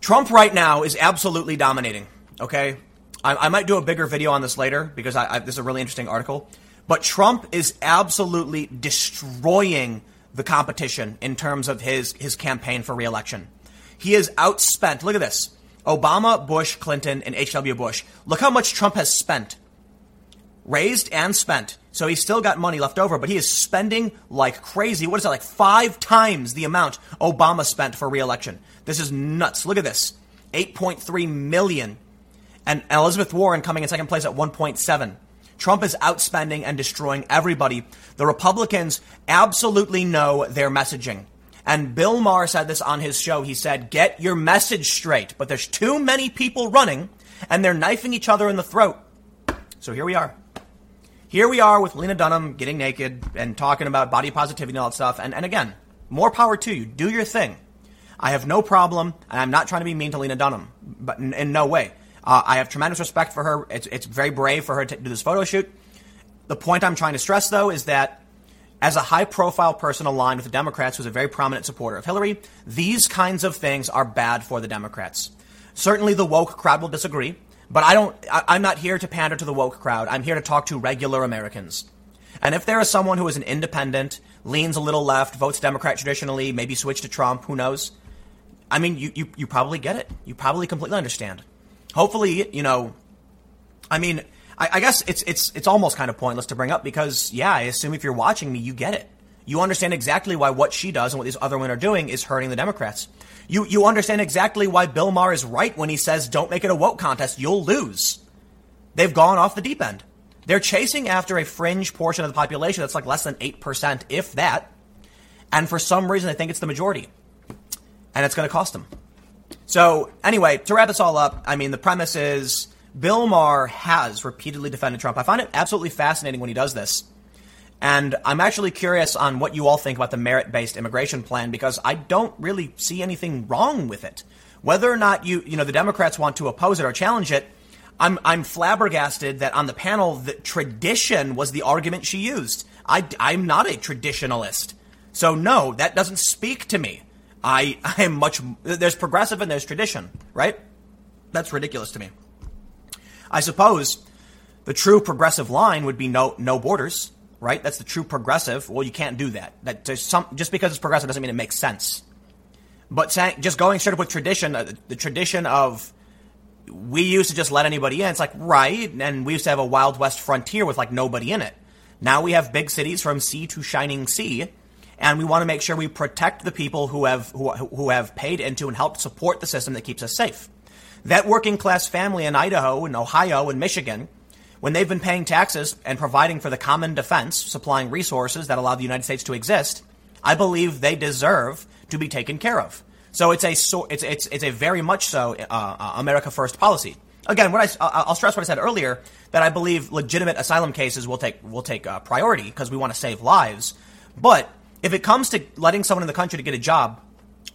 Trump right now is absolutely dominating. Okay, I, I might do a bigger video on this later because I, I, this is a really interesting article. But Trump is absolutely destroying the competition in terms of his his campaign for reelection. He is outspent. Look at this: Obama, Bush, Clinton, and H.W. Bush. Look how much Trump has spent, raised and spent so he's still got money left over, but he is spending like crazy. What is that, like five times the amount Obama spent for reelection? This is nuts. Look at this 8.3 million. And Elizabeth Warren coming in second place at 1.7. Trump is outspending and destroying everybody. The Republicans absolutely know their messaging. And Bill Maher said this on his show. He said, get your message straight. But there's too many people running and they're knifing each other in the throat. So here we are. Here we are with Lena Dunham getting naked and talking about body positivity and all that stuff. And, and again, more power to you. Do your thing. I have no problem, and I'm not trying to be mean to Lena Dunham, but in, in no way. Uh, I have tremendous respect for her. It's, it's very brave for her to do this photo shoot. The point I'm trying to stress, though, is that as a high profile person aligned with the Democrats who's a very prominent supporter of Hillary, these kinds of things are bad for the Democrats. Certainly the woke crowd will disagree, but I don't, I, am not here to pander to the woke crowd. I'm here to talk to regular Americans. And if there is someone who is an independent, leans a little left, votes Democrat traditionally, maybe switch to Trump, who knows? I mean, you, you, you probably get it. You probably completely understand. Hopefully, you know, I mean, I, I guess it's, it's, it's almost kind of pointless to bring up because, yeah, I assume if you're watching me, you get it. You understand exactly why what she does and what these other women are doing is hurting the Democrats. You, you understand exactly why Bill Maher is right when he says, don't make it a woke contest. You'll lose. They've gone off the deep end. They're chasing after a fringe portion of the population that's like less than 8%, if that. And for some reason, they think it's the majority and it's going to cost them. So, anyway, to wrap this all up, I mean, the premise is Bill Maher has repeatedly defended Trump. I find it absolutely fascinating when he does this. And I'm actually curious on what you all think about the merit based immigration plan because I don't really see anything wrong with it. Whether or not you, you know, the Democrats want to oppose it or challenge it, I'm, I'm flabbergasted that on the panel, the tradition was the argument she used. I, I'm not a traditionalist. So, no, that doesn't speak to me. I, I am much, there's progressive and there's tradition, right? That's ridiculous to me. I suppose the true progressive line would be no, no borders, right? That's the true progressive. Well, you can't do that. That some, just because it's progressive doesn't mean it makes sense. But saying, just going straight up with tradition, uh, the tradition of we used to just let anybody in. It's like, right. And we used to have a Wild West frontier with like nobody in it. Now we have big cities from sea to shining sea and we want to make sure we protect the people who have who, who have paid into and helped support the system that keeps us safe. That working class family in Idaho and Ohio and Michigan, when they've been paying taxes and providing for the common defense, supplying resources that allow the United States to exist, I believe they deserve to be taken care of. So it's a it's it's it's a very much so uh, uh, America First policy. Again, what I I'll stress what I said earlier that I believe legitimate asylum cases will take will take uh, priority because we want to save lives, but if it comes to letting someone in the country to get a job,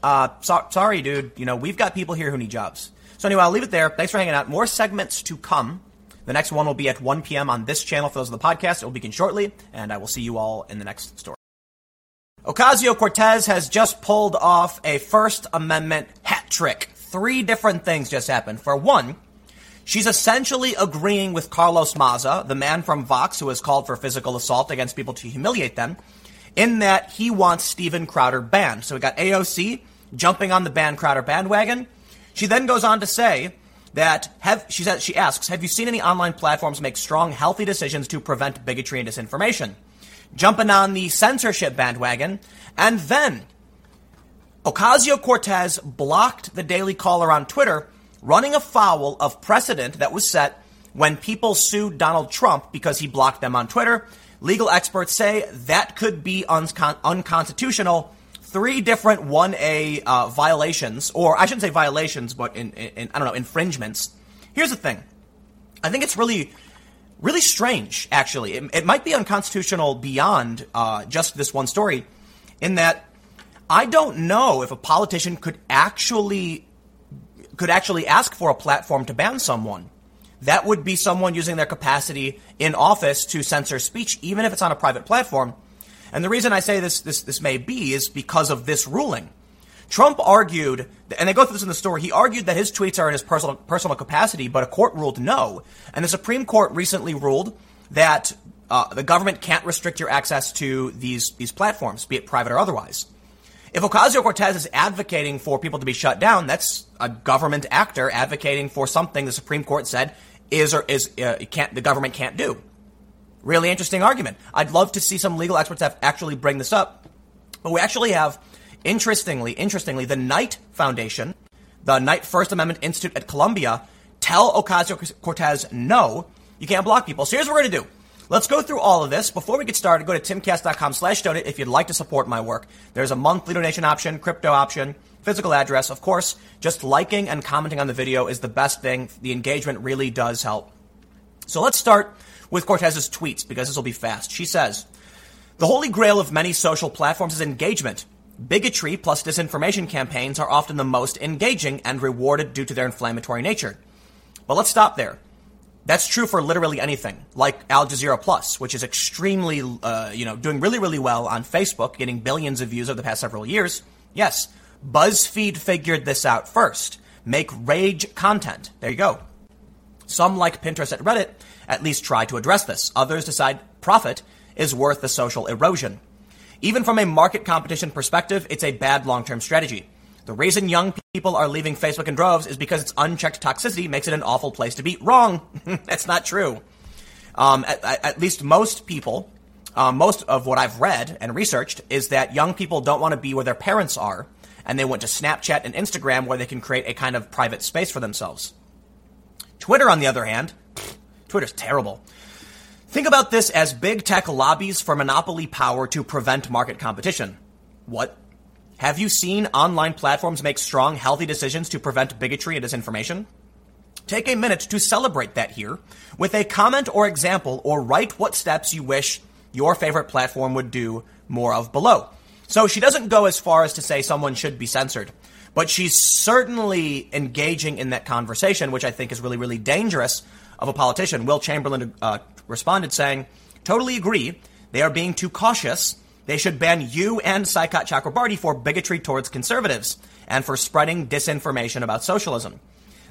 uh, so, sorry, dude. You know, we've got people here who need jobs. So anyway, I'll leave it there. Thanks for hanging out. More segments to come. The next one will be at 1 p.m. on this channel for those of the podcast. It will begin shortly, and I will see you all in the next story. Ocasio Cortez has just pulled off a First Amendment hat trick. Three different things just happened. For one, she's essentially agreeing with Carlos Maza, the man from Vox who has called for physical assault against people to humiliate them in that he wants Steven Crowder banned. So we got AOC jumping on the ban Crowder bandwagon. She then goes on to say that have she says she asks, have you seen any online platforms make strong, healthy decisions to prevent bigotry and disinformation? Jumping on the censorship bandwagon, and then Ocasio Cortez blocked the Daily Caller on Twitter, running afoul of precedent that was set when people sued Donald Trump because he blocked them on Twitter Legal experts say that could be uncon- unconstitutional. Three different 1A uh, violations, or I shouldn't say violations, but in, in, I don't know, infringements. Here's the thing. I think it's really, really strange, actually. It, it might be unconstitutional beyond uh, just this one story, in that I don't know if a politician could actually could actually ask for a platform to ban someone that would be someone using their capacity in office to censor speech, even if it's on a private platform. And the reason I say this, this, this may be is because of this ruling. Trump argued, and they go through this in the story, he argued that his tweets are in his personal, personal capacity, but a court ruled no. And the Supreme Court recently ruled that uh, the government can't restrict your access to these, these platforms, be it private or otherwise. If Ocasio Cortez is advocating for people to be shut down, that's a government actor advocating for something the Supreme Court said is or is uh, can't the government can't do. Really interesting argument. I'd love to see some legal experts have actually bring this up. But we actually have, interestingly, interestingly, the Knight Foundation, the Knight First Amendment Institute at Columbia, tell Ocasio Cortez no You can't block people. So here's what we're going to do. Let's go through all of this. Before we get started, go to timcast.com slash donate if you'd like to support my work. There's a monthly donation option, crypto option, physical address. Of course, just liking and commenting on the video is the best thing. The engagement really does help. So let's start with Cortez's tweets because this will be fast. She says, the holy grail of many social platforms is engagement. Bigotry plus disinformation campaigns are often the most engaging and rewarded due to their inflammatory nature. But let's stop there. That's true for literally anything, like Al Jazeera Plus, which is extremely, uh, you know, doing really, really well on Facebook, getting billions of views over the past several years. Yes, BuzzFeed figured this out first. Make rage content. There you go. Some, like Pinterest at Reddit, at least try to address this. Others decide profit is worth the social erosion. Even from a market competition perspective, it's a bad long term strategy. The reason young people are leaving Facebook in droves is because its unchecked toxicity makes it an awful place to be. Wrong. That's not true. Um, at, at, least most people, um, most of what I've read and researched is that young people don't want to be where their parents are, and they went to Snapchat and Instagram where they can create a kind of private space for themselves. Twitter, on the other hand, Twitter's terrible. Think about this as big tech lobbies for monopoly power to prevent market competition. What have you seen online platforms make strong, healthy decisions to prevent bigotry and disinformation? Take a minute to celebrate that here with a comment or example or write what steps you wish your favorite platform would do more of below. So she doesn't go as far as to say someone should be censored, but she's certainly engaging in that conversation, which I think is really, really dangerous of a politician. Will Chamberlain uh, responded saying, totally agree. They are being too cautious they should ban you and Saikat Chakrabarti for bigotry towards conservatives and for spreading disinformation about socialism.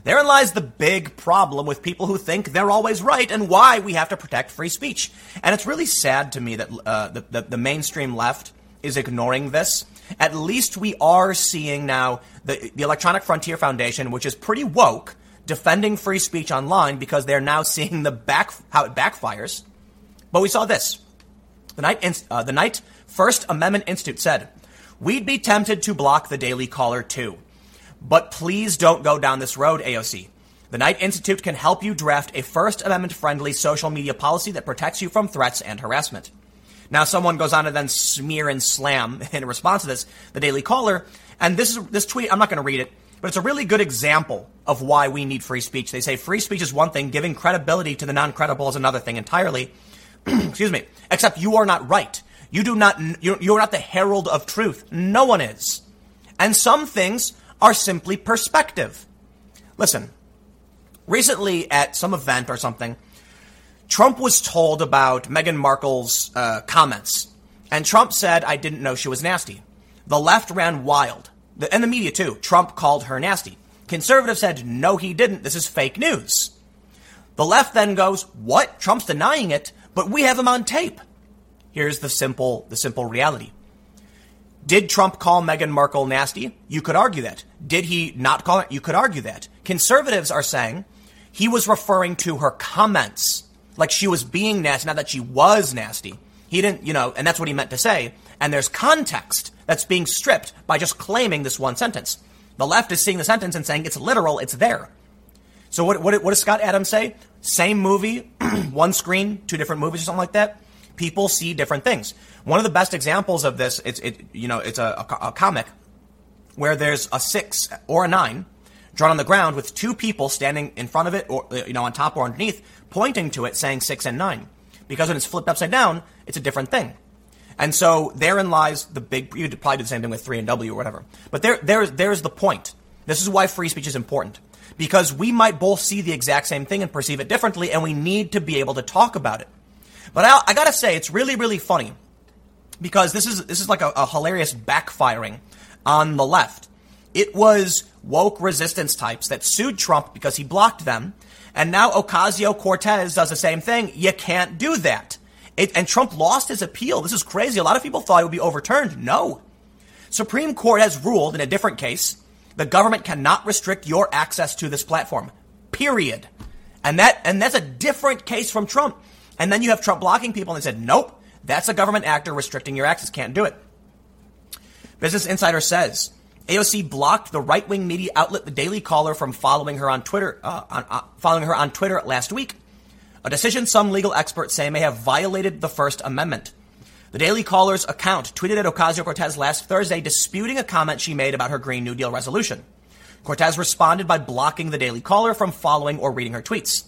Therein lies the big problem with people who think they're always right and why we have to protect free speech. And it's really sad to me that uh, the, the, the mainstream left is ignoring this. At least we are seeing now the, the Electronic Frontier Foundation, which is pretty woke, defending free speech online because they're now seeing the back how it backfires. But we saw this. The Knight, uh, the Knight First Amendment Institute said, We'd be tempted to block the Daily Caller too. But please don't go down this road, AOC. The Knight Institute can help you draft a First Amendment friendly social media policy that protects you from threats and harassment. Now, someone goes on to then smear and slam in response to this the Daily Caller, and this is this tweet. I'm not going to read it, but it's a really good example of why we need free speech. They say free speech is one thing, giving credibility to the non-credible is another thing entirely. Excuse me. Except you are not right. You do not, you're not the herald of truth. No one is. And some things are simply perspective. Listen, recently at some event or something, Trump was told about Meghan Markle's uh, comments. And Trump said, I didn't know she was nasty. The left ran wild. The, and the media too. Trump called her nasty. Conservatives said, no, he didn't. This is fake news. The left then goes, what? Trump's denying it, but we have him on tape. Here's the simple, the simple reality. Did Trump call Meghan Markle nasty? You could argue that. Did he not call it? You could argue that. Conservatives are saying he was referring to her comments like she was being nasty, not that she was nasty. He didn't, you know, and that's what he meant to say. And there's context that's being stripped by just claiming this one sentence. The left is seeing the sentence and saying it's literal, it's there. So what, what, what does Scott Adams say? Same movie, one screen, two different movies or something like that people see different things. One of the best examples of this, it's it, you know, it's a, a, a comic where there's a six or a nine drawn on the ground with two people standing in front of it, or uh, you know, on top or underneath, pointing to it, saying six and nine. Because when it's flipped upside down, it's a different thing. And so therein lies the big. You could probably do the same thing with three and W or whatever. But there, there, there's the point. This is why free speech is important because we might both see the exact same thing and perceive it differently, and we need to be able to talk about it. But I, I gotta say, it's really, really funny because this is this is like a, a hilarious backfiring on the left. It was woke resistance types that sued Trump because he blocked them, and now Ocasio Cortez does the same thing. You can't do that. It, and Trump lost his appeal. This is crazy. A lot of people thought it would be overturned. No. Supreme Court has ruled in a different case the government cannot restrict your access to this platform. Period. And that and that's a different case from Trump. And then you have Trump blocking people, and they said, nope, that's a government actor restricting your access. Can't do it. Business Insider says AOC blocked the right wing media outlet The Daily Caller from following her on Twitter, uh, on, uh, following her on Twitter last week. A decision some legal experts say may have violated the First Amendment. The Daily Caller's account tweeted at Ocasio Cortez last Thursday disputing a comment she made about her Green New Deal resolution. Cortez responded by blocking the Daily Caller from following or reading her tweets.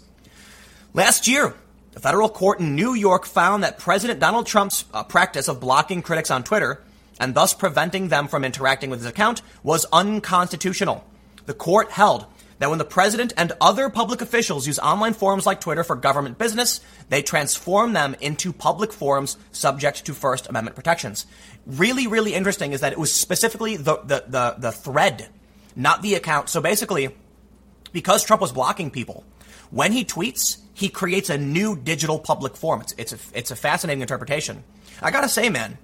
Last year, the federal court in New York found that President Donald Trump's uh, practice of blocking critics on Twitter and thus preventing them from interacting with his account was unconstitutional. The court held that when the president and other public officials use online forums like Twitter for government business, they transform them into public forums subject to First Amendment protections. Really, really interesting is that it was specifically the, the, the, the thread, not the account. So basically, because Trump was blocking people, when he tweets, he creates a new digital public forum. It's, it's, a, it's a fascinating interpretation. I gotta say, man,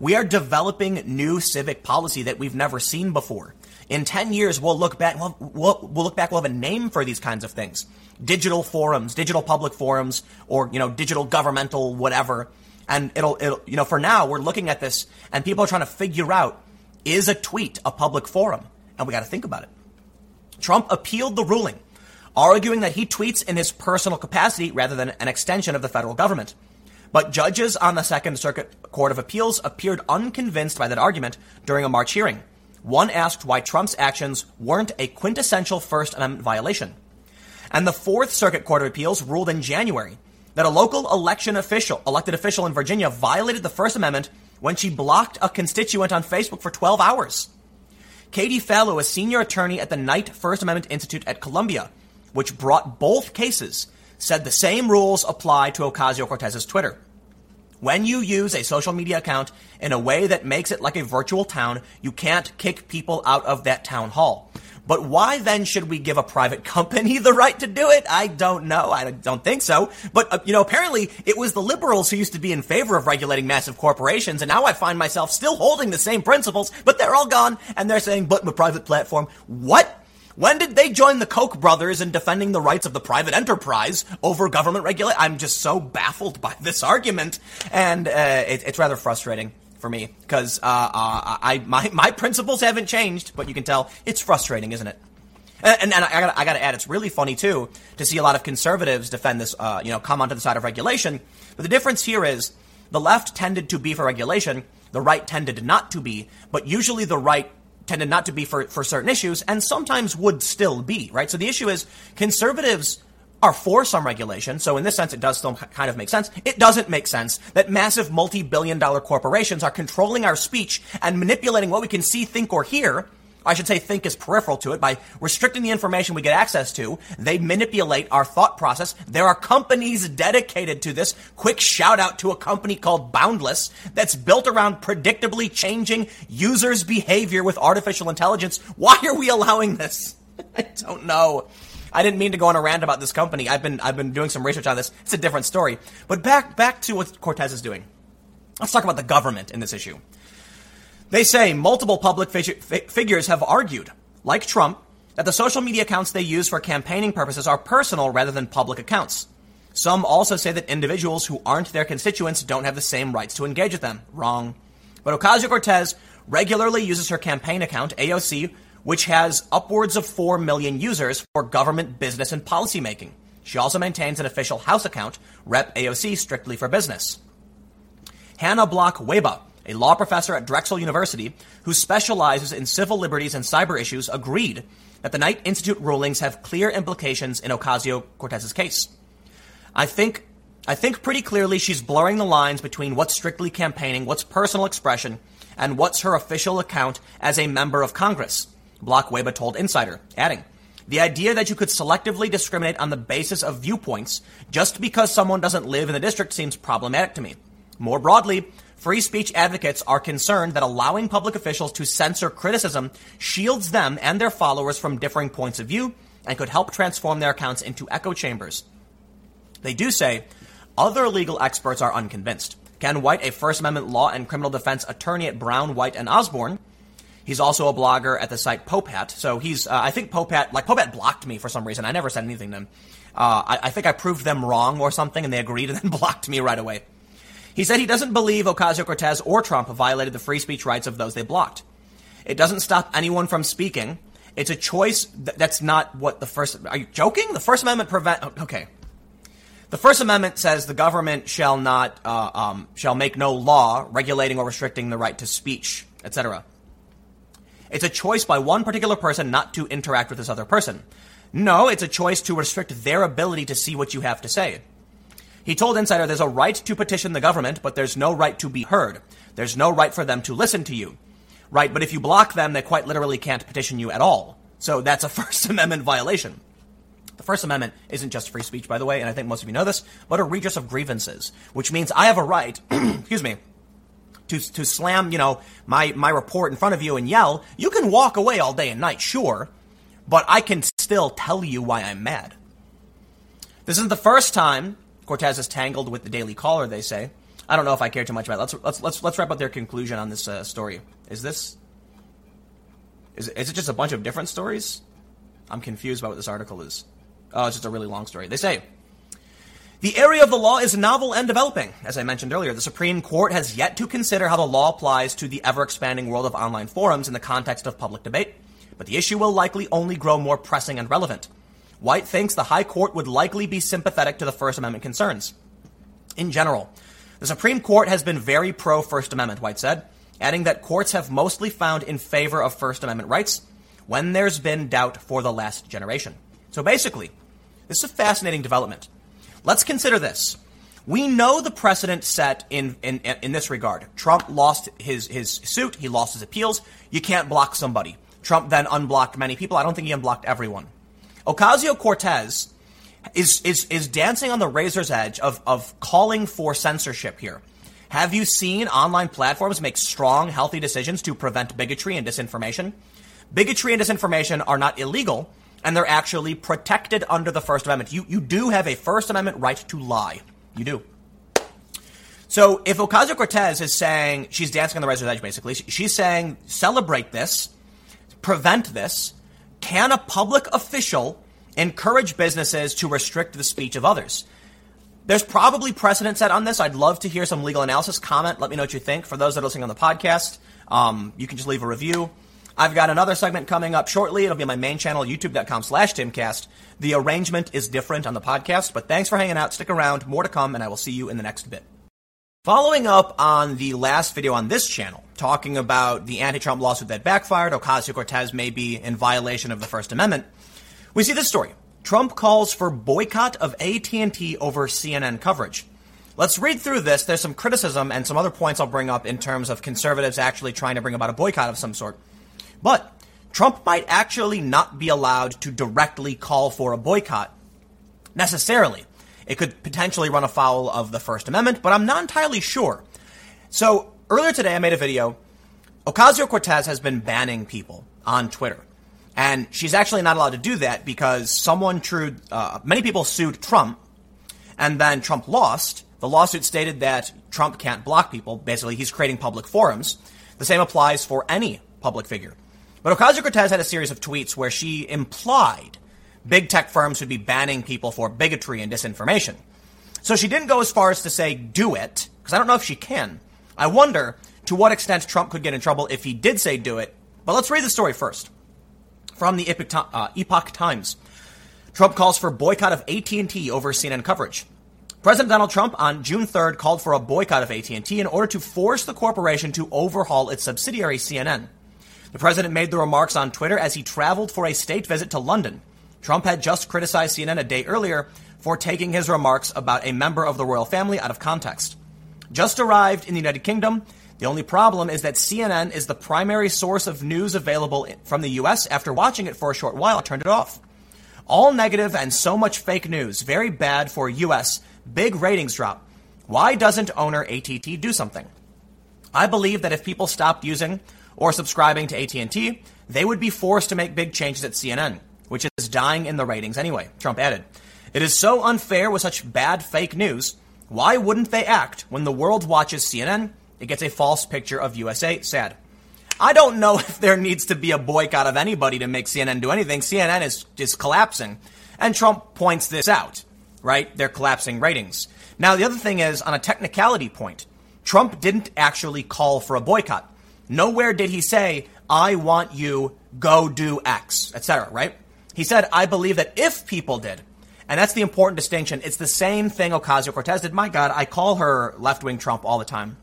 we are developing new civic policy that we've never seen before. In 10 years, we'll look back, we'll, we'll, we'll, look back, we'll have a name for these kinds of things. Digital forums, digital public forums, or, you know, digital governmental whatever. And it'll, it'll, you know, for now, we're looking at this and people are trying to figure out, is a tweet a public forum? And we gotta think about it. Trump appealed the ruling, arguing that he tweets in his personal capacity rather than an extension of the federal government. But judges on the Second Circuit Court of Appeals appeared unconvinced by that argument during a March hearing. One asked why Trump's actions weren't a quintessential First Amendment violation. And the Fourth Circuit Court of Appeals ruled in January that a local election official, elected official in Virginia violated the First Amendment when she blocked a constituent on Facebook for 12 hours. Katie Fallow, a senior attorney at the Knight First Amendment Institute at Columbia, which brought both cases, said the same rules apply to Ocasio Cortez's Twitter. When you use a social media account in a way that makes it like a virtual town, you can't kick people out of that town hall. But why then should we give a private company the right to do it? I don't know. I don't think so. But, uh, you know, apparently it was the liberals who used to be in favor of regulating massive corporations, and now I find myself still holding the same principles, but they're all gone, and they're saying, but a private platform. What? When did they join the Koch brothers in defending the rights of the private enterprise over government regulation? I'm just so baffled by this argument, and uh, it, it's rather frustrating for me because uh, uh, I my my principles haven't changed, but you can tell it's frustrating, isn't it? And, and, I got I got to add, it's really funny too to see a lot of conservatives defend this, uh, you know, come onto the side of regulation. But the difference here is the left tended to be for regulation, the right tended not to be. But usually the right tended not to be for, for certain issues and sometimes would still be, right? So the issue is conservatives are for some regulation. So in this sense, it does still kind of make sense. It doesn't make sense that massive multi-billion dollar corporations are controlling our speech and manipulating what we can see, think, or hear I should say think is peripheral to it by restricting the information we get access to. They manipulate our thought process. There are companies dedicated to this. Quick shout out to a company called Boundless that's built around predictably changing users' behavior with artificial intelligence. Why are we allowing this? I don't know. I didn't mean to go on a rant about this company. I've been I've been doing some research on this. It's a different story. But back back to what Cortez is doing. Let's talk about the government in this issue. They say multiple public figures have argued, like Trump, that the social media accounts they use for campaigning purposes are personal rather than public accounts. Some also say that individuals who aren't their constituents don't have the same rights to engage with them. Wrong. But Ocasio Cortez regularly uses her campaign account, AOC, which has upwards of 4 million users for government, business, and policymaking. She also maintains an official House account, Rep AOC, strictly for business. Hannah Bloch-Wehba a law professor at Drexel University who specializes in civil liberties and cyber issues, agreed that the Knight Institute rulings have clear implications in Ocasio Cortez's case. I think I think pretty clearly she's blurring the lines between what's strictly campaigning, what's personal expression, and what's her official account as a member of Congress, Bloch-Wehba told Insider, adding, the idea that you could selectively discriminate on the basis of viewpoints just because someone doesn't live in the district seems problematic to me. More broadly, Free speech advocates are concerned that allowing public officials to censor criticism shields them and their followers from differing points of view and could help transform their accounts into echo chambers. They do say other legal experts are unconvinced. Ken White, a First Amendment law and criminal defense attorney at Brown, White, and Osborn, He's also a blogger at the site Popehat. So he's, uh, I think Popehat, like Popehat blocked me for some reason. I never said anything to him. Uh, I, I, think I proved them wrong or something and they agreed and then blocked me right away. He said he doesn't believe Ocasio Cortez or Trump violated the free speech rights of those they blocked. It doesn't stop anyone from speaking. It's a choice th- that's not what the First. Are you joking? The First Amendment prevent. Okay. The The First Amendment says the government shall not uh, um, shall make no law regulating or restricting the right to speech, etc. It's a choice by one particular person not to interact with this other person. No, it's a choice to restrict their ability to see what you have to say. He told Insider there's a right to petition the government, but there's no right to be heard. There's no right for them to listen to you. Right, but if you block them, they quite literally can't petition you at all. So that's a First Amendment violation. The First Amendment isn't just free speech, by the way, and I think most of you know this, but a redress of grievances, which means I have a right, excuse me, to, to slam, you know, my, my report in front of you and yell, you can walk away all day and night, sure, but I can still tell you why I'm mad. This isn't the first time Cortez is tangled with the Daily Caller, they say. I don't know if I care too much about it. Let's, let's, let's, let's wrap up their conclusion on this uh, story. Is this. Is, is it just a bunch of different stories? I'm confused about what this article is. Oh, it's just a really long story. They say the area of the law is novel and developing. As I mentioned earlier, the Supreme Court has yet to consider how the law applies to the ever expanding world of online forums in the context of public debate, but the issue will likely only grow more pressing and relevant. White thinks the High Court would likely be sympathetic to the First Amendment concerns. In general, the Supreme Court has been very pro First Amendment, White said, adding that courts have mostly found in favor of First Amendment rights when there's been doubt for the last generation. So basically, this is a fascinating development. Let's consider this. We know the precedent set in, in, in this regard. Trump lost his, his suit, he lost his appeals. You can't block somebody. Trump then unblocked many people. I don't think he unblocked everyone. Ocasio Cortez is, is, is dancing on the razor's edge of, of calling for censorship here. Have you seen online platforms make strong, healthy decisions to prevent bigotry and disinformation? Bigotry and disinformation are not illegal, and they're actually protected under the First Amendment. You, you do have a First Amendment right to lie. You do. So if Ocasio Cortez is saying she's dancing on the razor's edge, basically, she's saying celebrate this, prevent this. Can a public official encourage businesses to restrict the speech of others? There's probably precedent set on this. I'd love to hear some legal analysis. Comment. Let me know what you think. For those that are listening on the podcast, um, you can just leave a review. I've got another segment coming up shortly. It'll be on my main channel, youtube.com slash timcast. The arrangement is different on the podcast, but thanks for hanging out. Stick around. More to come, and I will see you in the next bit. Following up on the last video on this channel, talking about the anti-Trump lawsuit that backfired, Ocasio-Cortez may be in violation of the First Amendment, we see this story. Trump calls for boycott of AT&T over CNN coverage. Let's read through this. There's some criticism and some other points I'll bring up in terms of conservatives actually trying to bring about a boycott of some sort. But Trump might actually not be allowed to directly call for a boycott necessarily. It could potentially run afoul of the First Amendment, but I'm not entirely sure. So earlier today, I made a video. Ocasio Cortez has been banning people on Twitter. And she's actually not allowed to do that because someone trued, uh, many people sued Trump, and then Trump lost. The lawsuit stated that Trump can't block people. Basically, he's creating public forums. The same applies for any public figure. But Ocasio Cortez had a series of tweets where she implied big tech firms would be banning people for bigotry and disinformation. So she didn't go as far as to say do it, because I don't know if she can. I wonder to what extent Trump could get in trouble if he did say do it. But let's read the story first. From the Epoch, uh, Epoch Times. Trump calls for boycott of AT&T over CNN coverage. President Donald Trump on June 3rd called for a boycott of AT&T in order to force the corporation to overhaul its subsidiary CNN. The president made the remarks on Twitter as he traveled for a state visit to London. Trump had just criticized CNN a day earlier for taking his remarks about a member of the royal family out of context. Just arrived in the United Kingdom, the only problem is that CNN is the primary source of news available from the US. After watching it for a short while, I turned it off. All negative and so much fake news. Very bad for US. Big ratings drop. Why doesn't owner ATT do something? I believe that if people stopped using or subscribing to AT&T, they would be forced to make big changes at CNN, which is dying in the ratings anyway, Trump added. It is so unfair with such bad fake news. Why wouldn't they act when the world watches CNN? It gets a false picture of USA. Sad. I don't know if there needs to be a boycott of anybody to make CNN do anything. CNN is just collapsing. And Trump points this out, right? They're collapsing ratings. Now, the other thing is, on a technicality point, Trump didn't actually call for a boycott. Nowhere did he say, I want you, go do X, etc., right? He said, I believe that if people did, And that's the important distinction. It's the same thing Ocasio Cortez did. My God, I call her left wing Trump all the time.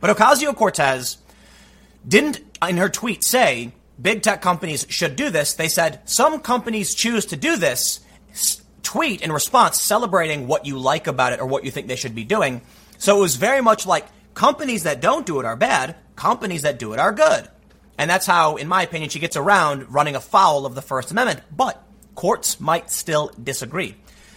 But Ocasio Cortez didn't, in her tweet, say big tech companies should do this. They said some companies choose to do this. Tweet in response, celebrating what you like about it or what you think they should be doing. So it was very much like companies that don't do it are bad, companies that do it are good. And that's how, in my opinion, she gets around running afoul of the First Amendment. But courts might still disagree.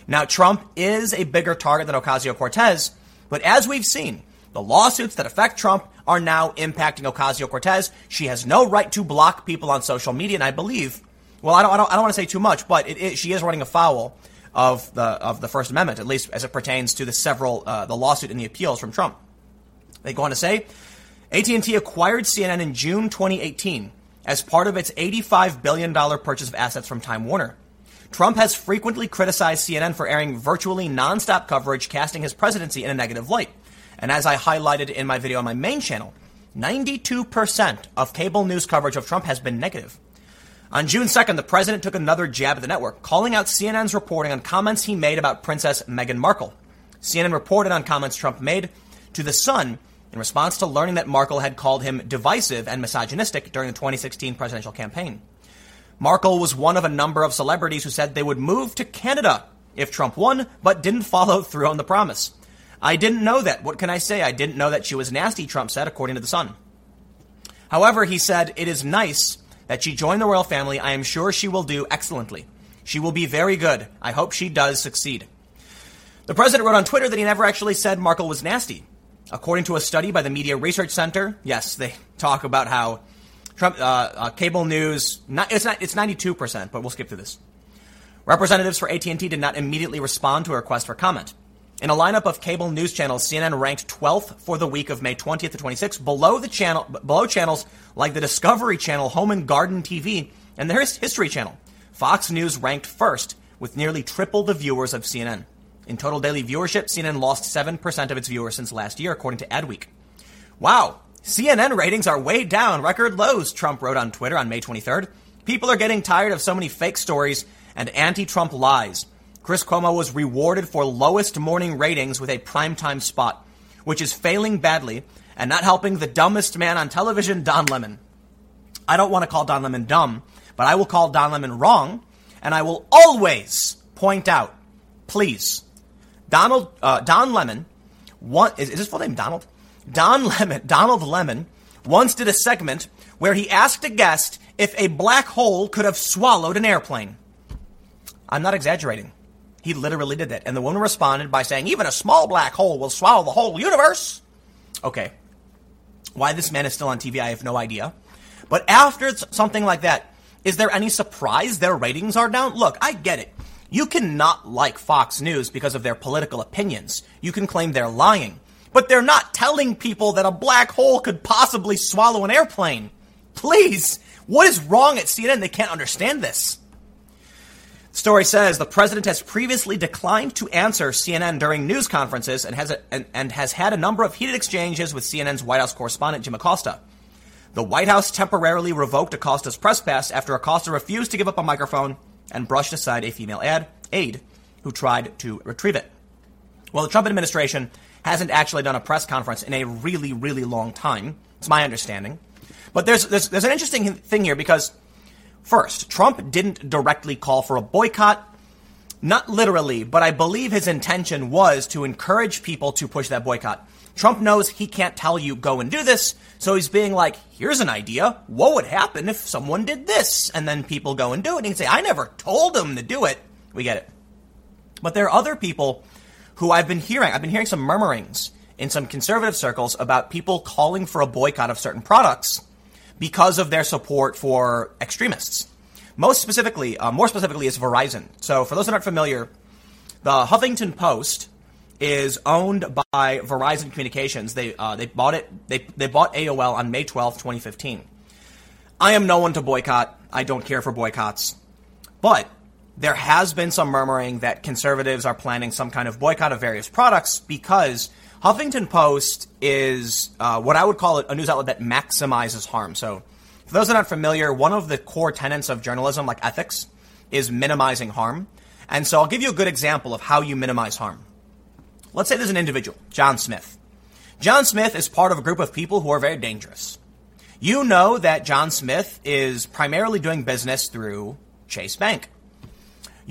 Now, Trump is a bigger target than Ocasio Cortez, but as we've seen, the lawsuits that affect Trump are now impacting Ocasio Cortez. She has no right to block people on social media, and I believe, well, I don't, I don't, I don't want to say too much, but it, it, she is running afoul of the of the First Amendment, at least as it pertains to the several uh, the lawsuit and the appeals from Trump. They go on to say, AT&T acquired CNN in June 2018 as part of its $85 billion purchase of assets from Time Warner. Trump has frequently criticized CNN for airing virtually nonstop coverage, casting his presidency in a negative light. And as I highlighted in my video on my main channel, 92% of cable news coverage of Trump has been negative. On June 2nd, the president took another jab at the network, calling out CNN's reporting on comments he made about Princess Meghan Markle. CNN reported on comments Trump made to The Sun in response to learning that Markle had called him divisive and misogynistic during the 2016 presidential campaign. Markle was one of a number of celebrities who said they would move to Canada if Trump won, but didn't follow through on the promise. I didn't know that. What can I say? I didn't know that she was nasty, Trump said, according to The Sun. However, he said, it is nice that she joined the royal family. I am sure she will do excellently. She will be very good. I hope she does succeed. The president wrote on Twitter that he never actually said Markle was nasty. According to a study by the Media Research Center, yes, they talk about how Trump, uh, uh, cable news, not, it's, not, it's 92%, but we'll skip through this. Representatives for AT&T did not immediately respond to a request for comment. In a lineup of cable news channels, CNN ranked 12th for the week of May 20th to 26th, below the channel, below channels like the Discovery Channel, Home and Garden TV, and the History Channel. Fox News ranked first with nearly triple the viewers of CNN. In total daily viewership, CNN lost 7% of its viewers since last year, according to Adweek. Wow, CNN ratings are way down, record lows, Trump wrote on Twitter on May 23rd. People are getting tired of so many fake stories and anti Trump lies. Chris Cuomo was rewarded for lowest morning ratings with a primetime spot, which is failing badly and not helping the dumbest man on television, Don Lemon. I don't want to call Don Lemon dumb, but I will call Don Lemon wrong, and I will always point out, please, Donald, uh, Don Lemon, one, is, is his full name Donald? Don Lemon, Donald Lemon once did a segment where he asked a guest if a black hole could have swallowed an airplane. I'm not exaggerating. He literally did that. And the woman responded by saying, even a small black hole will swallow the whole universe. Okay. Why this man is still on TV, I have no idea. But after something like that, is there any surprise their ratings are down? Look, I get it. You cannot like Fox News because of their political opinions. You can claim they're lying but they're not telling people that a black hole could possibly swallow an airplane. Please, what is wrong at CNN? They can't understand this. The story says the president has previously declined to answer CNN during news conferences and has, a, and, and has had a number of heated exchanges with CNN's White House correspondent Jim Acosta. The White House temporarily revoked Acosta's press pass after Acosta refused to give up a microphone and brushed aside a female ad, aide who tried to retrieve it. Well, the Trump administration hasn't actually done a press conference in a really, really long time. It's my understanding. But there's, there's, there's an interesting thing here because, first, Trump didn't directly call for a boycott. Not literally, but I believe his intention was to encourage people to push that boycott. Trump knows he can't tell you go and do this, so he's being like, here's an idea. What would happen if someone did this? And then people go and do it. And he can say, I never told them to do it. We get it. But there are other people who I've been hearing. I've been hearing some murmurings in some conservative circles about people calling for a boycott of certain products because of their support for extremists. Most specifically, uh, more specifically, is Verizon. So, for those that aren't familiar, the Huffington Post is owned by Verizon Communications. They uh, they bought it. They they bought AOL on May 12, 2015. I am no one to boycott. I don't care for boycotts, but there has been some murmuring that conservatives are planning some kind of boycott of various products because Huffington Post is uh, what I would call a news outlet that maximizes harm. So, for those that aren't familiar, one of the core tenets of journalism, like ethics, is minimizing harm. And so I'll give you a good example of how you minimize harm. Let's say there's an individual, John Smith. John Smith is part of a group of people who are very dangerous. You know that John Smith is primarily doing business through Chase Bank.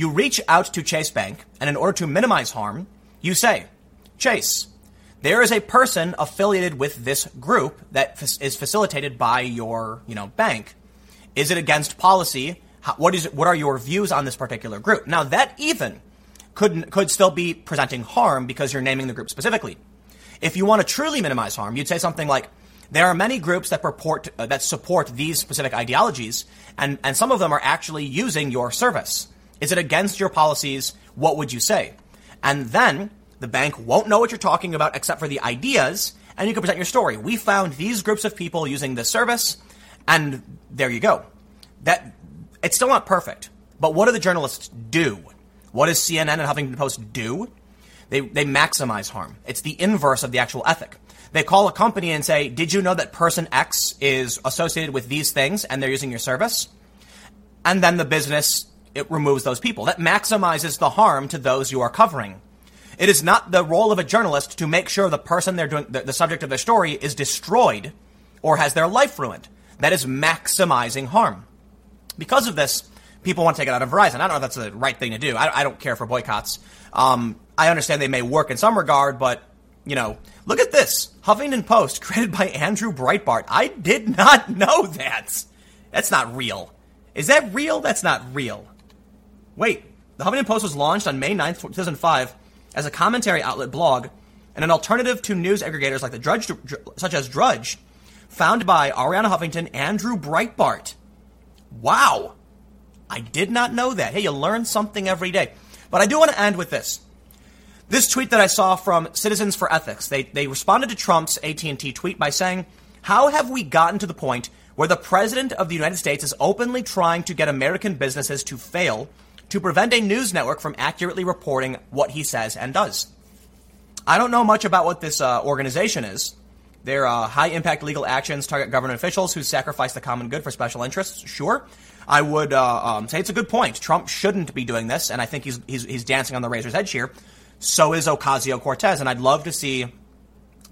You reach out to Chase Bank, and in order to minimize harm, you say, Chase, there is a person affiliated with this group that is facilitated by your, you know, bank. Is it against policy? How, what is what are your views on this particular group? Now that even could could still be presenting harm because you're naming the group specifically. If you want to truly minimize harm, you'd say something like, there are many groups that purport uh, that support these specific ideologies, and, and some of them are actually using your service. Is it against your policies? What would you say? And then the bank won't know what you're talking about except for the ideas, and you can present your story. We found these groups of people using this service, and there you go. That it's still not perfect, but what do the journalists do? What does CNN and Huffington Post do? They, they maximize harm. It's the inverse of the actual ethic. They call a company and say, Did you know that person X is associated with these things and they're using your service? And then the business, it removes those people. That maximizes the harm to those you are covering. It is not the role of a journalist to make sure the person they're doing, the, the subject of their story is destroyed or has their life ruined. That is maximizing harm. Because of this, people want to take it out of Verizon. I don't know if that's the right thing to do. I, I don't care for boycotts. Um, I understand they may work in some regard, but you know, look at this Huffington Post created by Andrew Breitbart. I did not know that. That's not real. Is that real? That's not real. Wait, the Huffington Post was launched on May 9th, 2005 as a commentary outlet blog and an alternative to news aggregators like the Drudge, such as Drudge, founded by Arianna Huffington, and Andrew Breitbart. Wow. I did not know that. Hey, you learn something every day. But I do want to end with this. This tweet that I saw from Citizens for Ethics, they, they responded to Trump's AT&T tweet by saying, how have we gotten to the point where the President of the United States is openly trying to get American businesses to fail to prevent a news network from accurately reporting what he says and does? I don't know much about what this uh, organization is. Their uh, high impact legal actions target government officials who sacrifice the common good for special interests. Sure. I would uh, um, say it's a good point. Trump shouldn't be doing this, and I think he's, he's, he's dancing on the razor's edge here. So is Ocasio Cortez, and I'd love to see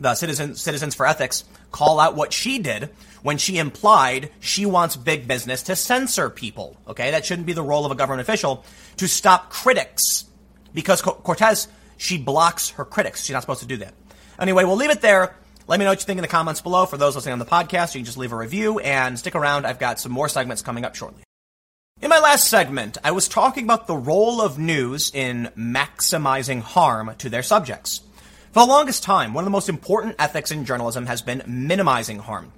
the Citizens, Citizens for Ethics call out what she did when she implied she wants big business to censor people. Okay, that shouldn't be the role of a government official to stop critics because Cortez she blocks her critics. She's not supposed to do that. Anyway, we'll leave it there. Let me know what you think in the comments below. For those listening on the podcast, you can just leave a review and stick around. I've got some more segments coming up shortly. In my last segment, I was talking about the role of news in maximizing harm to their subjects. For the longest time, one of the most important ethics in journalism has been minimizing harm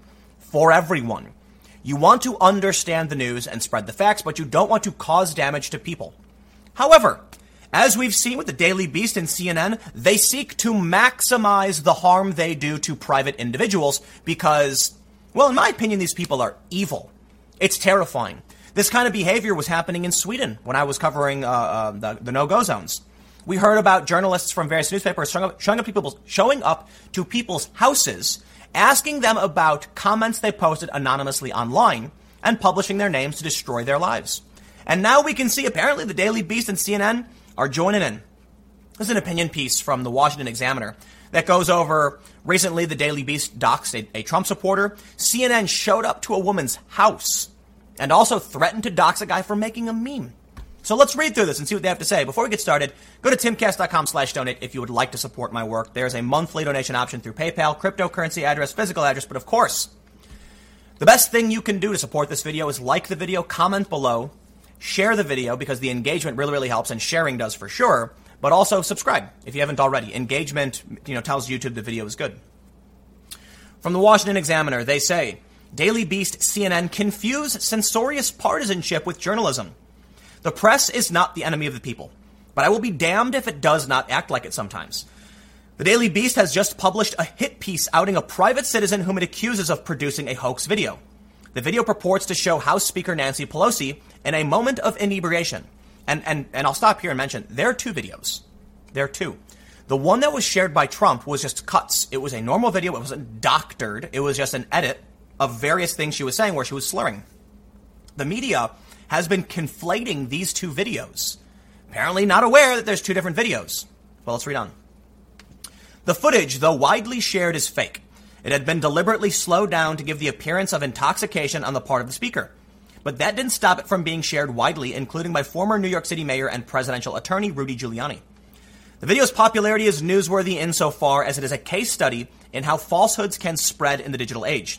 for everyone. You want to understand the news and spread the facts, but you don't want to cause damage to people. However, as we've seen with the Daily Beast and CNN, they seek to maximize the harm they do to private individuals because, well, in my opinion, these people are evil. It's terrifying. This kind of behavior was happening in Sweden when I was covering uh, uh, the, the no-go zones. We heard about journalists from various newspapers showing up, showing up, showing up to people's houses, asking them about comments they posted anonymously online, and publishing their names to destroy their lives. And now we can see apparently the Daily Beast and CNN are joining in. This is an opinion piece from the Washington Examiner that goes over recently the Daily Beast doxed a, a Trump supporter. CNN showed up to a woman's house and also threatened to dox a guy for making a meme. So let's read through this and see what they have to say. Before we get started, go to timcast.com slash donate if you would like to support my work. There's a monthly donation option through PayPal, cryptocurrency address, physical address, but of course, the best thing you can do to support this video is like the video, comment below, share the video because the engagement really, really helps, and sharing does for sure. But also subscribe if you haven't already. Engagement, you know, tells YouTube the video is good. From the Washington Examiner, they say Daily Beast, CNN confuse censorious partisanship with journalism. The press is not the enemy of the people, but I will be damned if it does not act like it sometimes. The Daily Beast has just published a hit piece outing a private citizen whom it accuses of producing a hoax video. The video purports to show House Speaker Nancy Pelosi in a moment of inebriation. And, and, and I'll stop here and mention there are two videos. There are two. The one that was shared by Trump was just cuts. It was a normal video. It wasn't doctored. It was just an edit of various things she was saying where she was slurring. The media has been conflating these two videos. Apparently not aware that there's two different videos. Well, let's read on. The footage, though widely shared, is fake. It had been deliberately slowed down to give the appearance of intoxication on the part of the speaker. But that didn't stop it from being shared widely, including by former New York City Mayor and presidential attorney Rudy Giuliani. The video's popularity is newsworthy insofar as it is a case study in how falsehoods can spread in the digital age.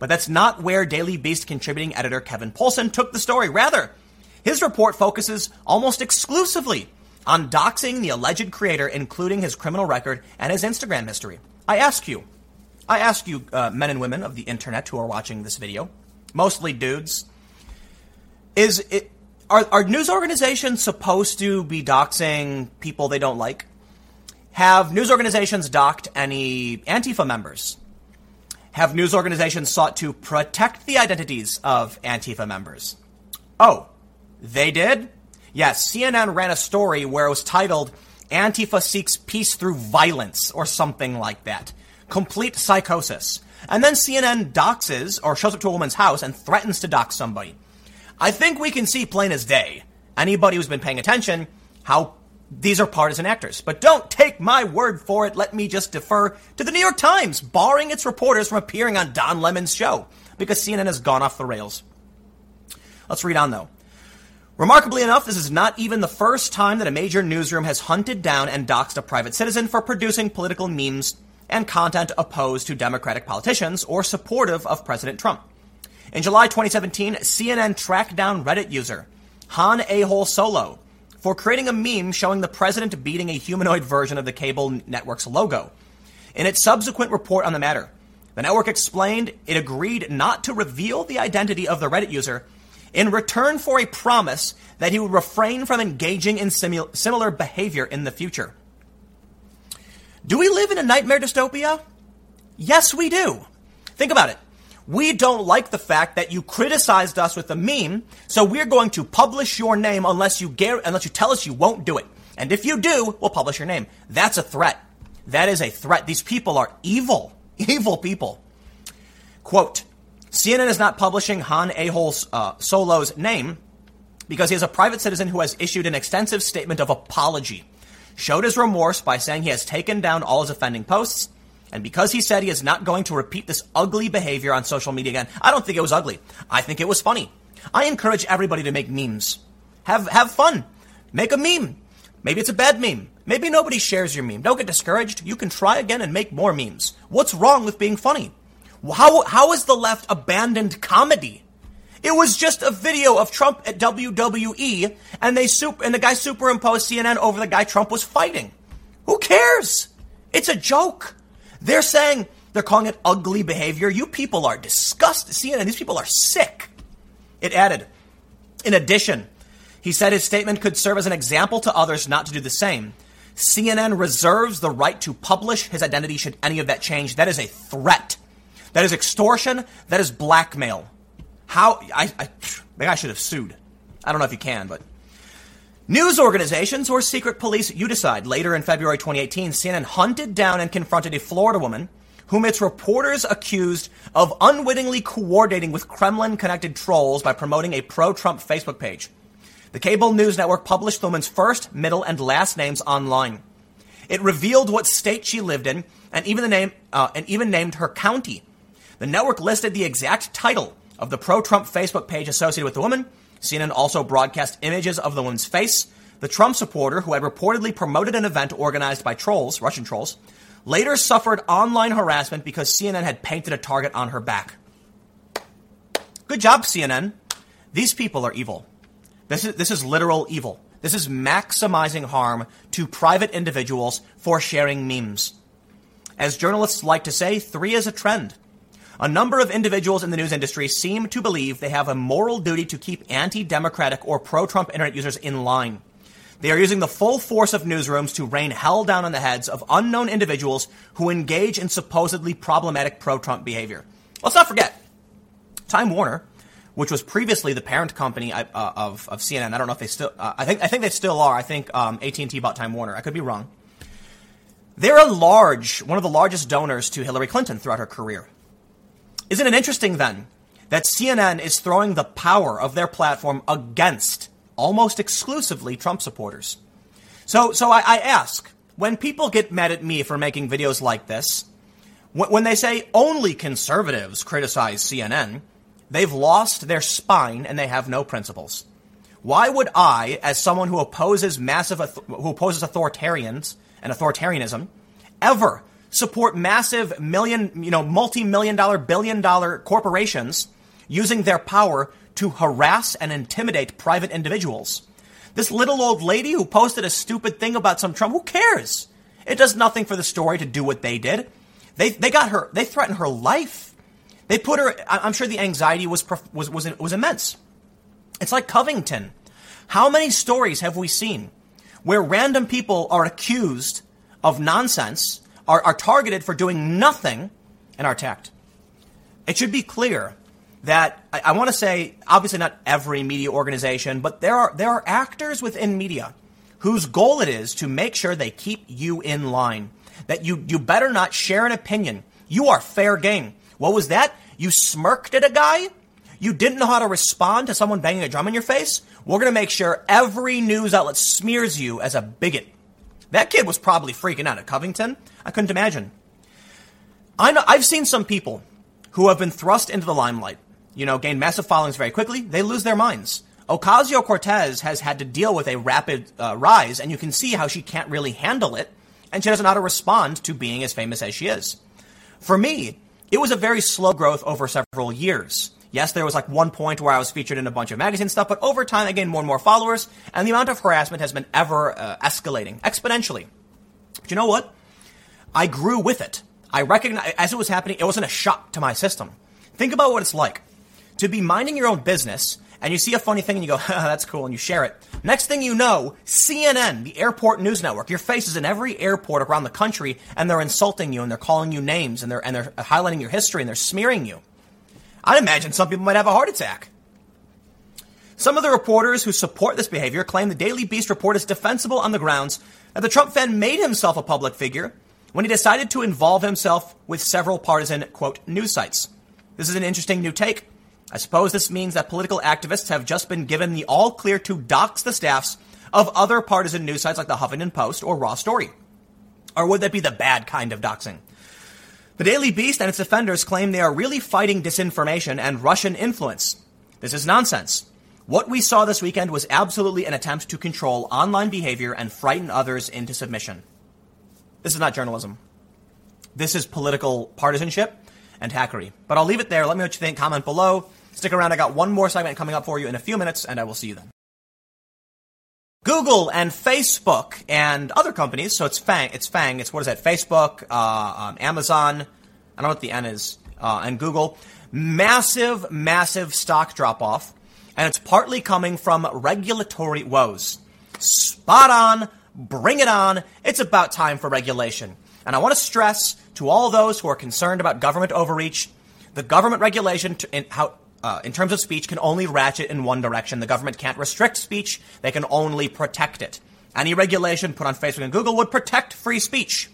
But that's not where Daily Beast contributing editor Kevin Poulsen took the story. Rather, his report focuses almost exclusively on doxing the alleged creator, including his criminal record and his Instagram history. I ask you, I ask you, uh, men and women of the internet who are watching this video, mostly dudes, is it, are, are news organizations supposed to be doxing people they don't like? Have news organizations doxed any Antifa members? Have news organizations sought to protect the identities of Antifa members? Oh, they did? Yes, CNN ran a story where it was titled Antifa seeks peace through violence or something like that. Complete psychosis. And then CNN doxes or shows up to a woman's house and threatens to dox somebody. I think we can see plain as day, anybody who's been paying attention, how these are partisan actors. But don't take my word for it. Let me just defer to the New York Times, barring its reporters from appearing on Don Lemon's show, because CNN has gone off the rails. Let's read on, though. Remarkably enough, this is not even the first time that a major newsroom has hunted down and doxed a private citizen for producing political memes and content opposed to Democratic politicians or supportive of President Trump. In July 2017, CNN tracked down Reddit user Han A-hole Solo for creating a meme showing the president beating a humanoid version of the cable network's logo. In its subsequent report on the matter, the network explained it agreed not to reveal the identity of the Reddit user in return for a promise that he would refrain from engaging in similar behavior in the future. Do we live in a nightmare dystopia? Yes, we do. Think about it. We don't like the fact that you criticized us with a meme, so we're going to publish your name unless you gar- unless you tell us you won't do it. And if you do, we'll publish your name. That's a threat. That is a threat. These people are evil, evil people. Quote, CNN is not publishing Han A-hole uh, Solo's name because he is a private citizen who has issued an extensive statement of apology, showed his remorse by saying he has taken down all his offending posts, and because he said he is not going to repeat this ugly behavior on social media again, I don't think it was ugly. I think it was funny. I encourage everybody to make memes. Have, have fun. Make a meme. Maybe it's a bad meme. Maybe nobody shares your meme. Don't get discouraged. You can try again and make more memes. What's wrong with being funny? How, how has the left abandoned comedy? It was just a video of Trump at WWE and they super, and the guy superimposed CNN over the guy Trump was fighting. Who cares? It's a joke. They're saying they're calling it ugly behavior. You people are disgusted. CNN, these people are sick. It added, in addition, he said his statement could serve as an example to others not to do the same. CNN reserves the right to publish his identity should any of that change. That is a threat. That is extortion. That is blackmail. How I, I maybe I should have sued. I don't know if you can, but News organizations or secret police, you decide. Later in February 2018, CNN hunted down and confronted a Florida woman whom its reporters accused of unwittingly coordinating with Kremlin connected trolls by promoting a pro Trump Facebook page. The cable news network published the woman's first, middle, and last names online. It revealed what state she lived in and even the name uh, and even named her county. The network listed the exact title of the pro Trump Facebook page associated with the woman CNN also broadcast images of the woman's face. The Trump supporter, who had reportedly promoted an event organized by trolls, Russian trolls, later suffered online harassment because CNN had painted a target on her back. Good job, CNN. These people are evil. This is, this is literal evil. This is maximizing harm to private individuals for sharing memes. As journalists like to say, three is a trend. A number of individuals in the news industry seem to believe they have a moral duty to keep anti-democratic or pro-Trump internet users in line. They are using the full force of newsrooms to rain hell down on the heads of unknown individuals who engage in supposedly problematic pro-Trump behavior. Let's not forget, Time Warner, which was previously the parent company uh, of, of CNN. I don't know if they still. Uh, I think I think they still are. I think um, AT and T bought Time Warner. I could be wrong. They're a large, one of the largest donors to Hillary Clinton throughout her career. Isn't it interesting then that CNN is throwing the power of their platform against almost exclusively Trump supporters. So, so I, I ask, when people get mad at me for making videos like this, when they say only conservatives criticize CNN, they've lost their spine and they have no principles. Why would I, as someone who opposes massive, who opposes authoritarians and authoritarianism, ever support massive million, you know, multi-million dollar, billion dollar corporations using their power to harass and intimidate private individuals? This little old lady who posted a stupid thing about some Trump, who cares? It does nothing for the story to do what they did. They, they got her, they threatened her life. They put her, I'm sure the anxiety was, was, was, was immense. It's like Covington. How many stories have we seen where random people are accused of nonsense, are, are targeted for doing nothing, and are attacked? It should be clear that I, I want to say, obviously not every media organization, but there are there are actors within media whose goal it is to make sure they keep you in line. That you you better not share an opinion. You are fair game. What was that? You smirked at a guy? You didn't know how to respond to someone banging a drum in your face? We're going to make sure every news outlet smears you as a bigot. That kid was probably freaking out at Covington. I couldn't imagine. I know, I've seen some people who have been thrust into the limelight you know, gain massive followings very quickly, they lose their minds. Ocasio Cortez has had to deal with a rapid uh, rise, and you can see how she can't really handle it, and she doesn't know how to respond to being as famous as she is. For me, it was a very slow growth over several years. Yes, there was like one point where I was featured in a bunch of magazine stuff, but over time I gained more and more followers, and the amount of harassment has been ever uh, escalating exponentially. But you know what? I grew with it. I recognize as it was happening, it wasn't a shock to my system. Think about what it's like to be minding your own business and you see a funny thing and you go, that's cool, and you share it. Next thing you know, CNN, the airport news network, your face is in every airport around the country, and they're insulting you, and they're calling you names, and they're and they're highlighting your history, and they're smearing you. I'd imagine some people might have a heart attack. Some of the reporters who support this behavior claim the Daily Beast report is defensible on the grounds that the Trump fan made himself a public figure when he decided to involve himself with several partisan, quote, news sites. This is an interesting new take I suppose this means that political activists have just been given the all clear to dox the staffs of other partisan news sites like the Huffington Post or Raw Story. Or would that be the bad kind of doxing? The Daily Beast and its defenders claim they are really fighting disinformation and Russian influence. This is nonsense. What we saw this weekend was absolutely an attempt to control online behavior and frighten others into submission. This is not journalism. This is political partisanship and hackery. But I'll leave it there. Let me know what you think. Comment below. Stick around. I got one more segment coming up for you in a few minutes, and I will see you then. Google and Facebook and other companies. So it's FANG. It's FANG. It's what is that? Facebook, uh, um, Amazon. I don't know what the N is. Uh, and Google. Massive, massive stock drop off, and it's partly coming from regulatory woes. Spot on. Bring it on. It's about time for regulation. And I want to stress to all those who are concerned about government overreach, the government regulation to, in, how, uh, in terms of speech can only ratchet in one direction. The government can't restrict speech, they can only protect it. Any regulation put on Facebook and Google would protect free speech.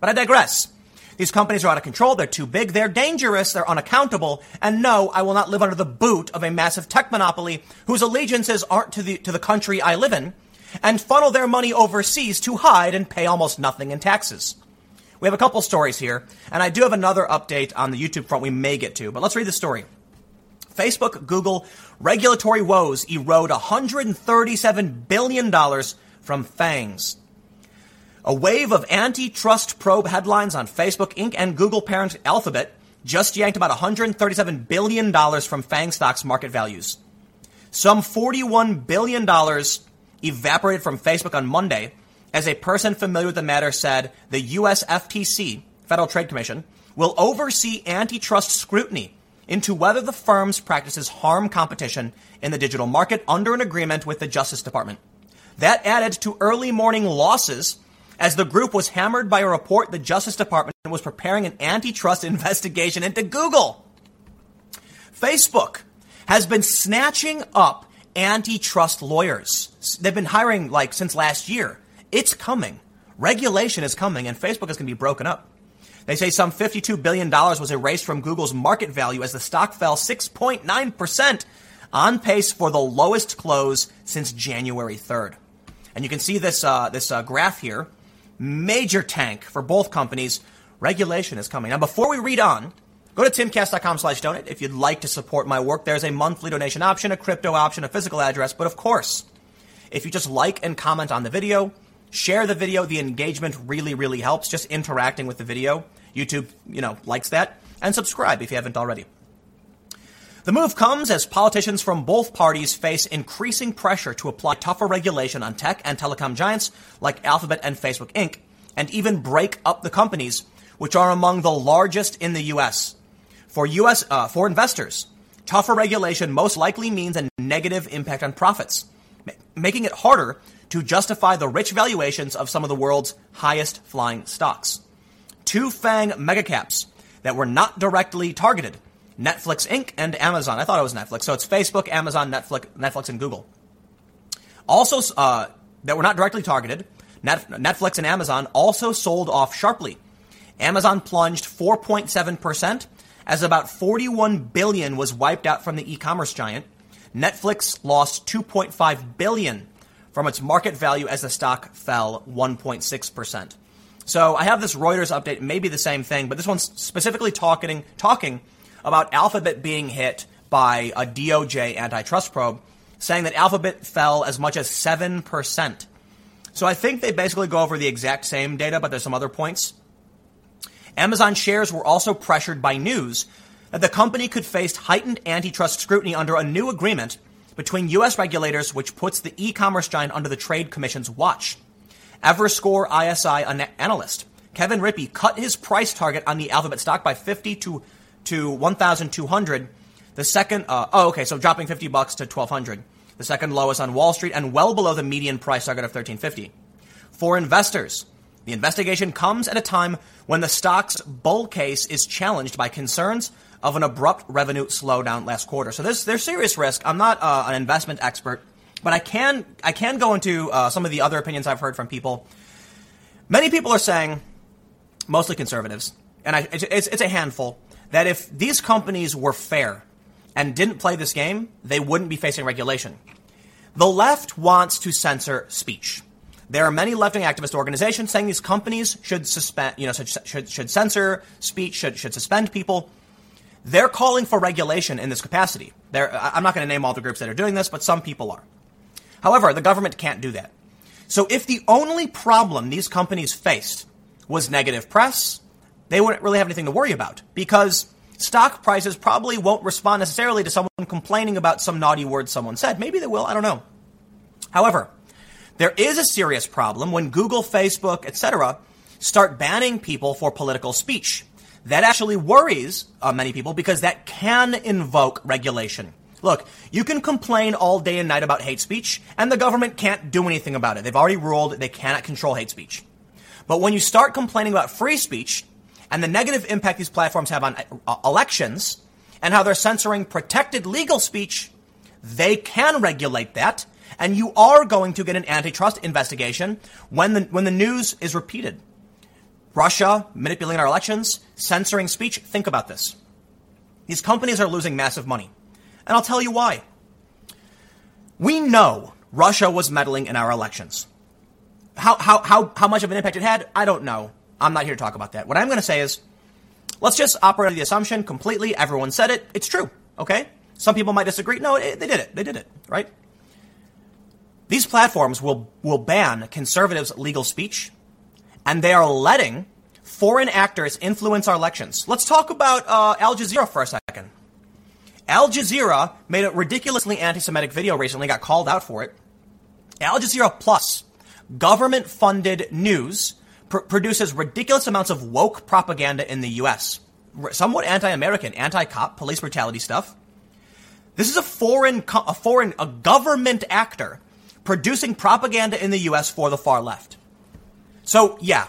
But I digress. These companies are out of control, they're too big, they're dangerous, they're unaccountable, and no, I will not live under the boot of a massive tech monopoly whose allegiances aren't to the, to the country I live in, and funnel their money overseas to hide and pay almost nothing in taxes. We have a couple stories here, and I do have another update on the YouTube front we may get to, but let's read the story. Facebook, Google, regulatory woes erode $137 billion from FANGs. A wave of antitrust probe headlines on Facebook Inc. and Google parent Alphabet just yanked about $137 billion from FANG stocks market values. Some $41 billion evaporated from Facebook on Monday as a person familiar with the matter said the US FTC, Federal Trade Commission, will oversee antitrust scrutiny into whether the firm's practices harm competition in the digital market under an agreement with the Justice Department. That added to early morning losses as the group was hammered by a report the Justice Department was preparing an antitrust investigation into Google. Facebook has been snatching up antitrust lawyers. They've been hiring like since last year. It's coming. Regulation is coming and Facebook is going to be broken up. They say some $52 billion was erased from Google's market value as the stock fell 6.9% on pace for the lowest close since January 3rd. And you can see this, uh, this uh, graph here. Major tank for both companies. Regulation is coming. Now, before we read on, go to timcast.com slash donate. If you'd like to support my work, there's a monthly donation option, a crypto option, a physical address. But of course, if you just like and comment on the video, share the video, the engagement really, really helps. Just interacting with the video. YouTube, you know, likes that. And subscribe if you haven't already. The move comes as politicians from both parties face increasing pressure to apply tougher regulation on tech and telecom giants like Alphabet and Facebook Inc., and even break up the companies, which are among the largest in the U.S. For U.S. Uh, for investors, tougher regulation most likely means a negative impact on profits, making it harder to justify the rich valuations of some of the world's highest flying stocks. Two FANG megacaps that were not directly targeted Netflix Inc. and Amazon. I thought it was Netflix. So it's Facebook, Amazon, Netflix, Netflix, and Google. Also, uh, that were not directly targeted, Netflix and Amazon also sold off sharply. Amazon plunged 4.7% as about 41 billion was wiped out from the e-commerce giant. Netflix lost 2.5 billion from its market value as the stock fell 1.6%. So I have this Reuters update, maybe the same thing, but this one's specifically talking talking about Alphabet being hit by a DOJ antitrust probe, saying that Alphabet fell as much as 7%. So I think they basically go over the exact same data, but there's some other points. Amazon shares were also pressured by news that the company could face heightened antitrust scrutiny under a new agreement between U.S. regulators, which puts the e-commerce giant under the Trade Commission's watch. Evercore ISI analyst Kevin Rippey cut his price target on the Alphabet stock by 50 to to 1,200. The second, uh, oh, okay, so dropping 50 bucks to 1,200. The second lowest on Wall Street and well below the median price target of 1,350. For investors, the investigation comes at a time when the stock's bull case is challenged by concerns of an abrupt revenue slowdown last quarter. So there's, there's serious risk. I'm not uh, an investment expert, but I can, I can go into uh, some of the other opinions I've heard from people. Many people are saying, mostly conservatives, and I, it's, it's a handful, that if these companies were fair and didn't play this game, they wouldn't be facing regulation. The left wants to censor speech. There are many left-wing activist organizations saying these companies should suspend, you know, should, should, should censor speech, should, should suspend people. They're calling for regulation in this capacity. They're, I'm not going to name all the groups that are doing this, but some people are. However, the government can't do that. So if the only problem these companies faced was negative press, they wouldn't really have anything to worry about because stock prices probably won't respond necessarily to someone complaining about some naughty word someone said. Maybe they will, I don't know. However, there is a serious problem when Google, Facebook, etc. start banning people for political speech. That actually worries uh, many people because that can invoke regulation. Look, you can complain all day and night about hate speech, and the government can't do anything about it. They've already ruled they cannot control hate speech. But when you start complaining about free speech, and the negative impact these platforms have on uh, elections and how they're censoring protected legal speech, they can regulate that. And you are going to get an antitrust investigation when the, when the news is repeated. Russia manipulating our elections, censoring speech. Think about this. These companies are losing massive money. And I'll tell you why. We know Russia was meddling in our elections. How, how, how, how much of an impact it had, I don't know. I'm not here to talk about that. What I'm going to say is, let's just operate on the assumption completely. Everyone said it. It's true. Okay. Some people might disagree. No, it, they did it. They did it. Right. These platforms will will ban conservatives' legal speech, and they are letting foreign actors influence our elections. Let's talk about uh, Al Jazeera for a second. Al Jazeera made a ridiculously anti-Semitic video recently. Got called out for it. Al Jazeera Plus, government-funded news pr- produces ridiculous amounts of woke propaganda in the U.S. Somewhat anti-American, anti-cop, police brutality stuff. This is a foreign, a foreign, a government actor producing propaganda in the U.S. for the far left. So yeah,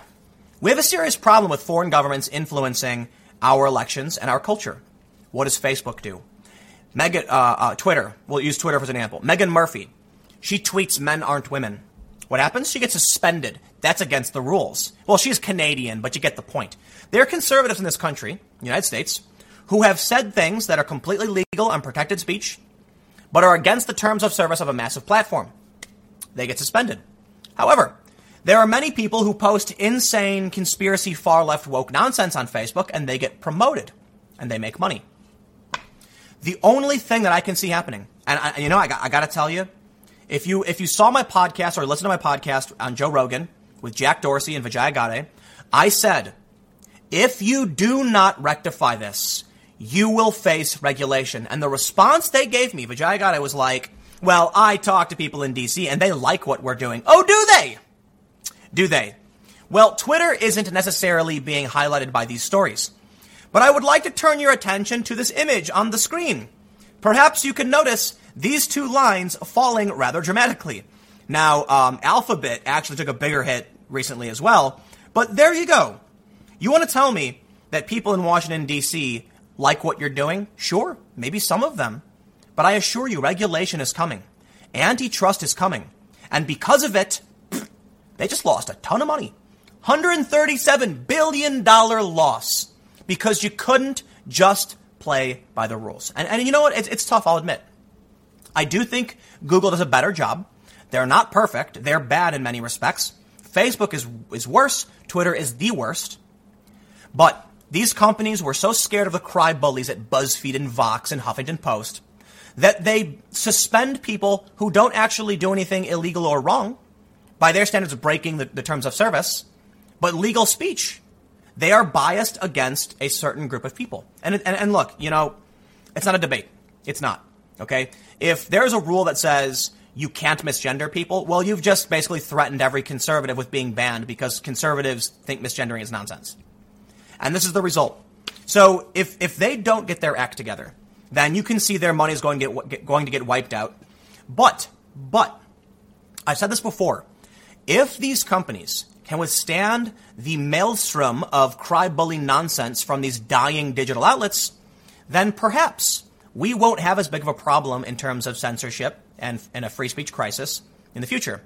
we have a serious problem with foreign governments influencing our elections and our culture. What does Facebook do? Meghan, uh, uh, Twitter. We'll use Twitter for an example. Meghan Murphy. She tweets men aren't women. What happens? She gets suspended. That's against the rules. Well, she's Canadian, but you get the point. There are conservatives in this country, United States, who have said things that are completely legal and protected speech, but are against the terms of service of a massive platform. They get suspended. However, there are many people who post insane conspiracy far left woke nonsense on Facebook and they get promoted and they make money. The only thing that I can see happening, and I, you know, I got, I got to tell you, if you if you saw my podcast or listened to my podcast on Joe Rogan with Jack Dorsey and Vijay Gadde, I said, if you do not rectify this, you will face regulation. And the response they gave me, Vijay Gadde, was like, well, I talk to people in DC and they like what we're doing. Oh, do they? Do they? Well, Twitter isn't necessarily being highlighted by these stories. But I would like to turn your attention to this image on the screen. Perhaps you can notice these two lines falling rather dramatically. Now, um, Alphabet actually took a bigger hit recently as well, but there you go. You want to tell me that people in Washington, D.C. like what you're doing? Sure, maybe some of them. But I assure you, regulation is coming. Antitrust is coming. And because of it, they just lost a ton of money. $137 billion loss because you couldn't just play by the rules. And, and you know what? It's, it's tough, I'll admit. I do think Google does a better job. They're not perfect. They're bad in many respects. Facebook is, is worse. Twitter is the worst. But these companies were so scared of the cry bullies at BuzzFeed and Vox and Huffington Post that they suspend people who don't actually do anything illegal or wrong by their standards of breaking the, the terms of service, but legal speech. They are biased against a certain group of people. And, and, and look, you know, it's not a debate. It's not. Okay? If there's a rule that says you can't misgender people, well, you've just basically threatened every conservative with being banned because conservatives think misgendering is nonsense. And this is the result. So if, if they don't get their act together, then you can see their money is going to get, get, going to get wiped out. But, but, I've said this before. If these companies can withstand the maelstrom of cry bully nonsense from these dying digital outlets, then perhaps we won't have as big of a problem in terms of censorship and, and a free speech crisis in the future.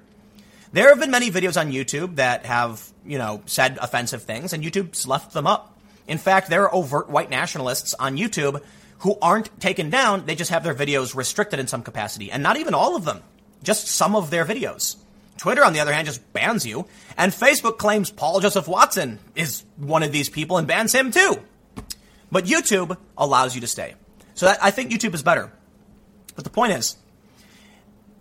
There have been many videos on YouTube that have, you know, said offensive things, and YouTube's left them up. In fact, there are overt white nationalists on YouTube who aren't taken down. They just have their videos restricted in some capacity, and not even all of them, just some of their videos. Twitter, on the other hand, just bans you, and Facebook claims Paul Joseph Watson is one of these people and bans him too. But YouTube allows you to stay. So that, I think YouTube is better. But the point is,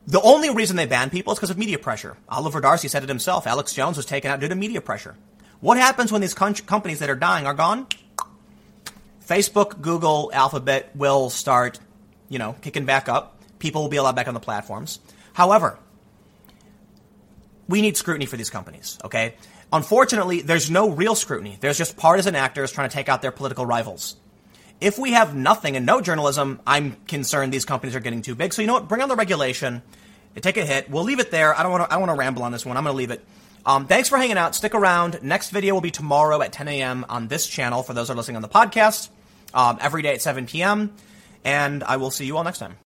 the only reason they ban people is because of media pressure. Oliver Darcy said it himself. Alex Jones was taken out due to media pressure. What happens when these com- companies that are dying are gone? Facebook, Google, Alphabet will start, you know, kicking back up. People will be allowed back on the platforms. However, we need scrutiny for these companies, okay? Unfortunately, there's no real scrutiny. There's just partisan actors trying to take out their political rivals. If we have nothing and no journalism, I'm concerned these companies are getting too big. So you know what? Bring on the regulation. Take a hit. We'll leave it there. I don't want to. I want to ramble on this one. I'm going to leave it. Um, thanks for hanging out. Stick around. Next video will be tomorrow at 10 a.m. on this channel for those who are listening on the podcast. Um, every day at 7 p.m. And I will see you all next time.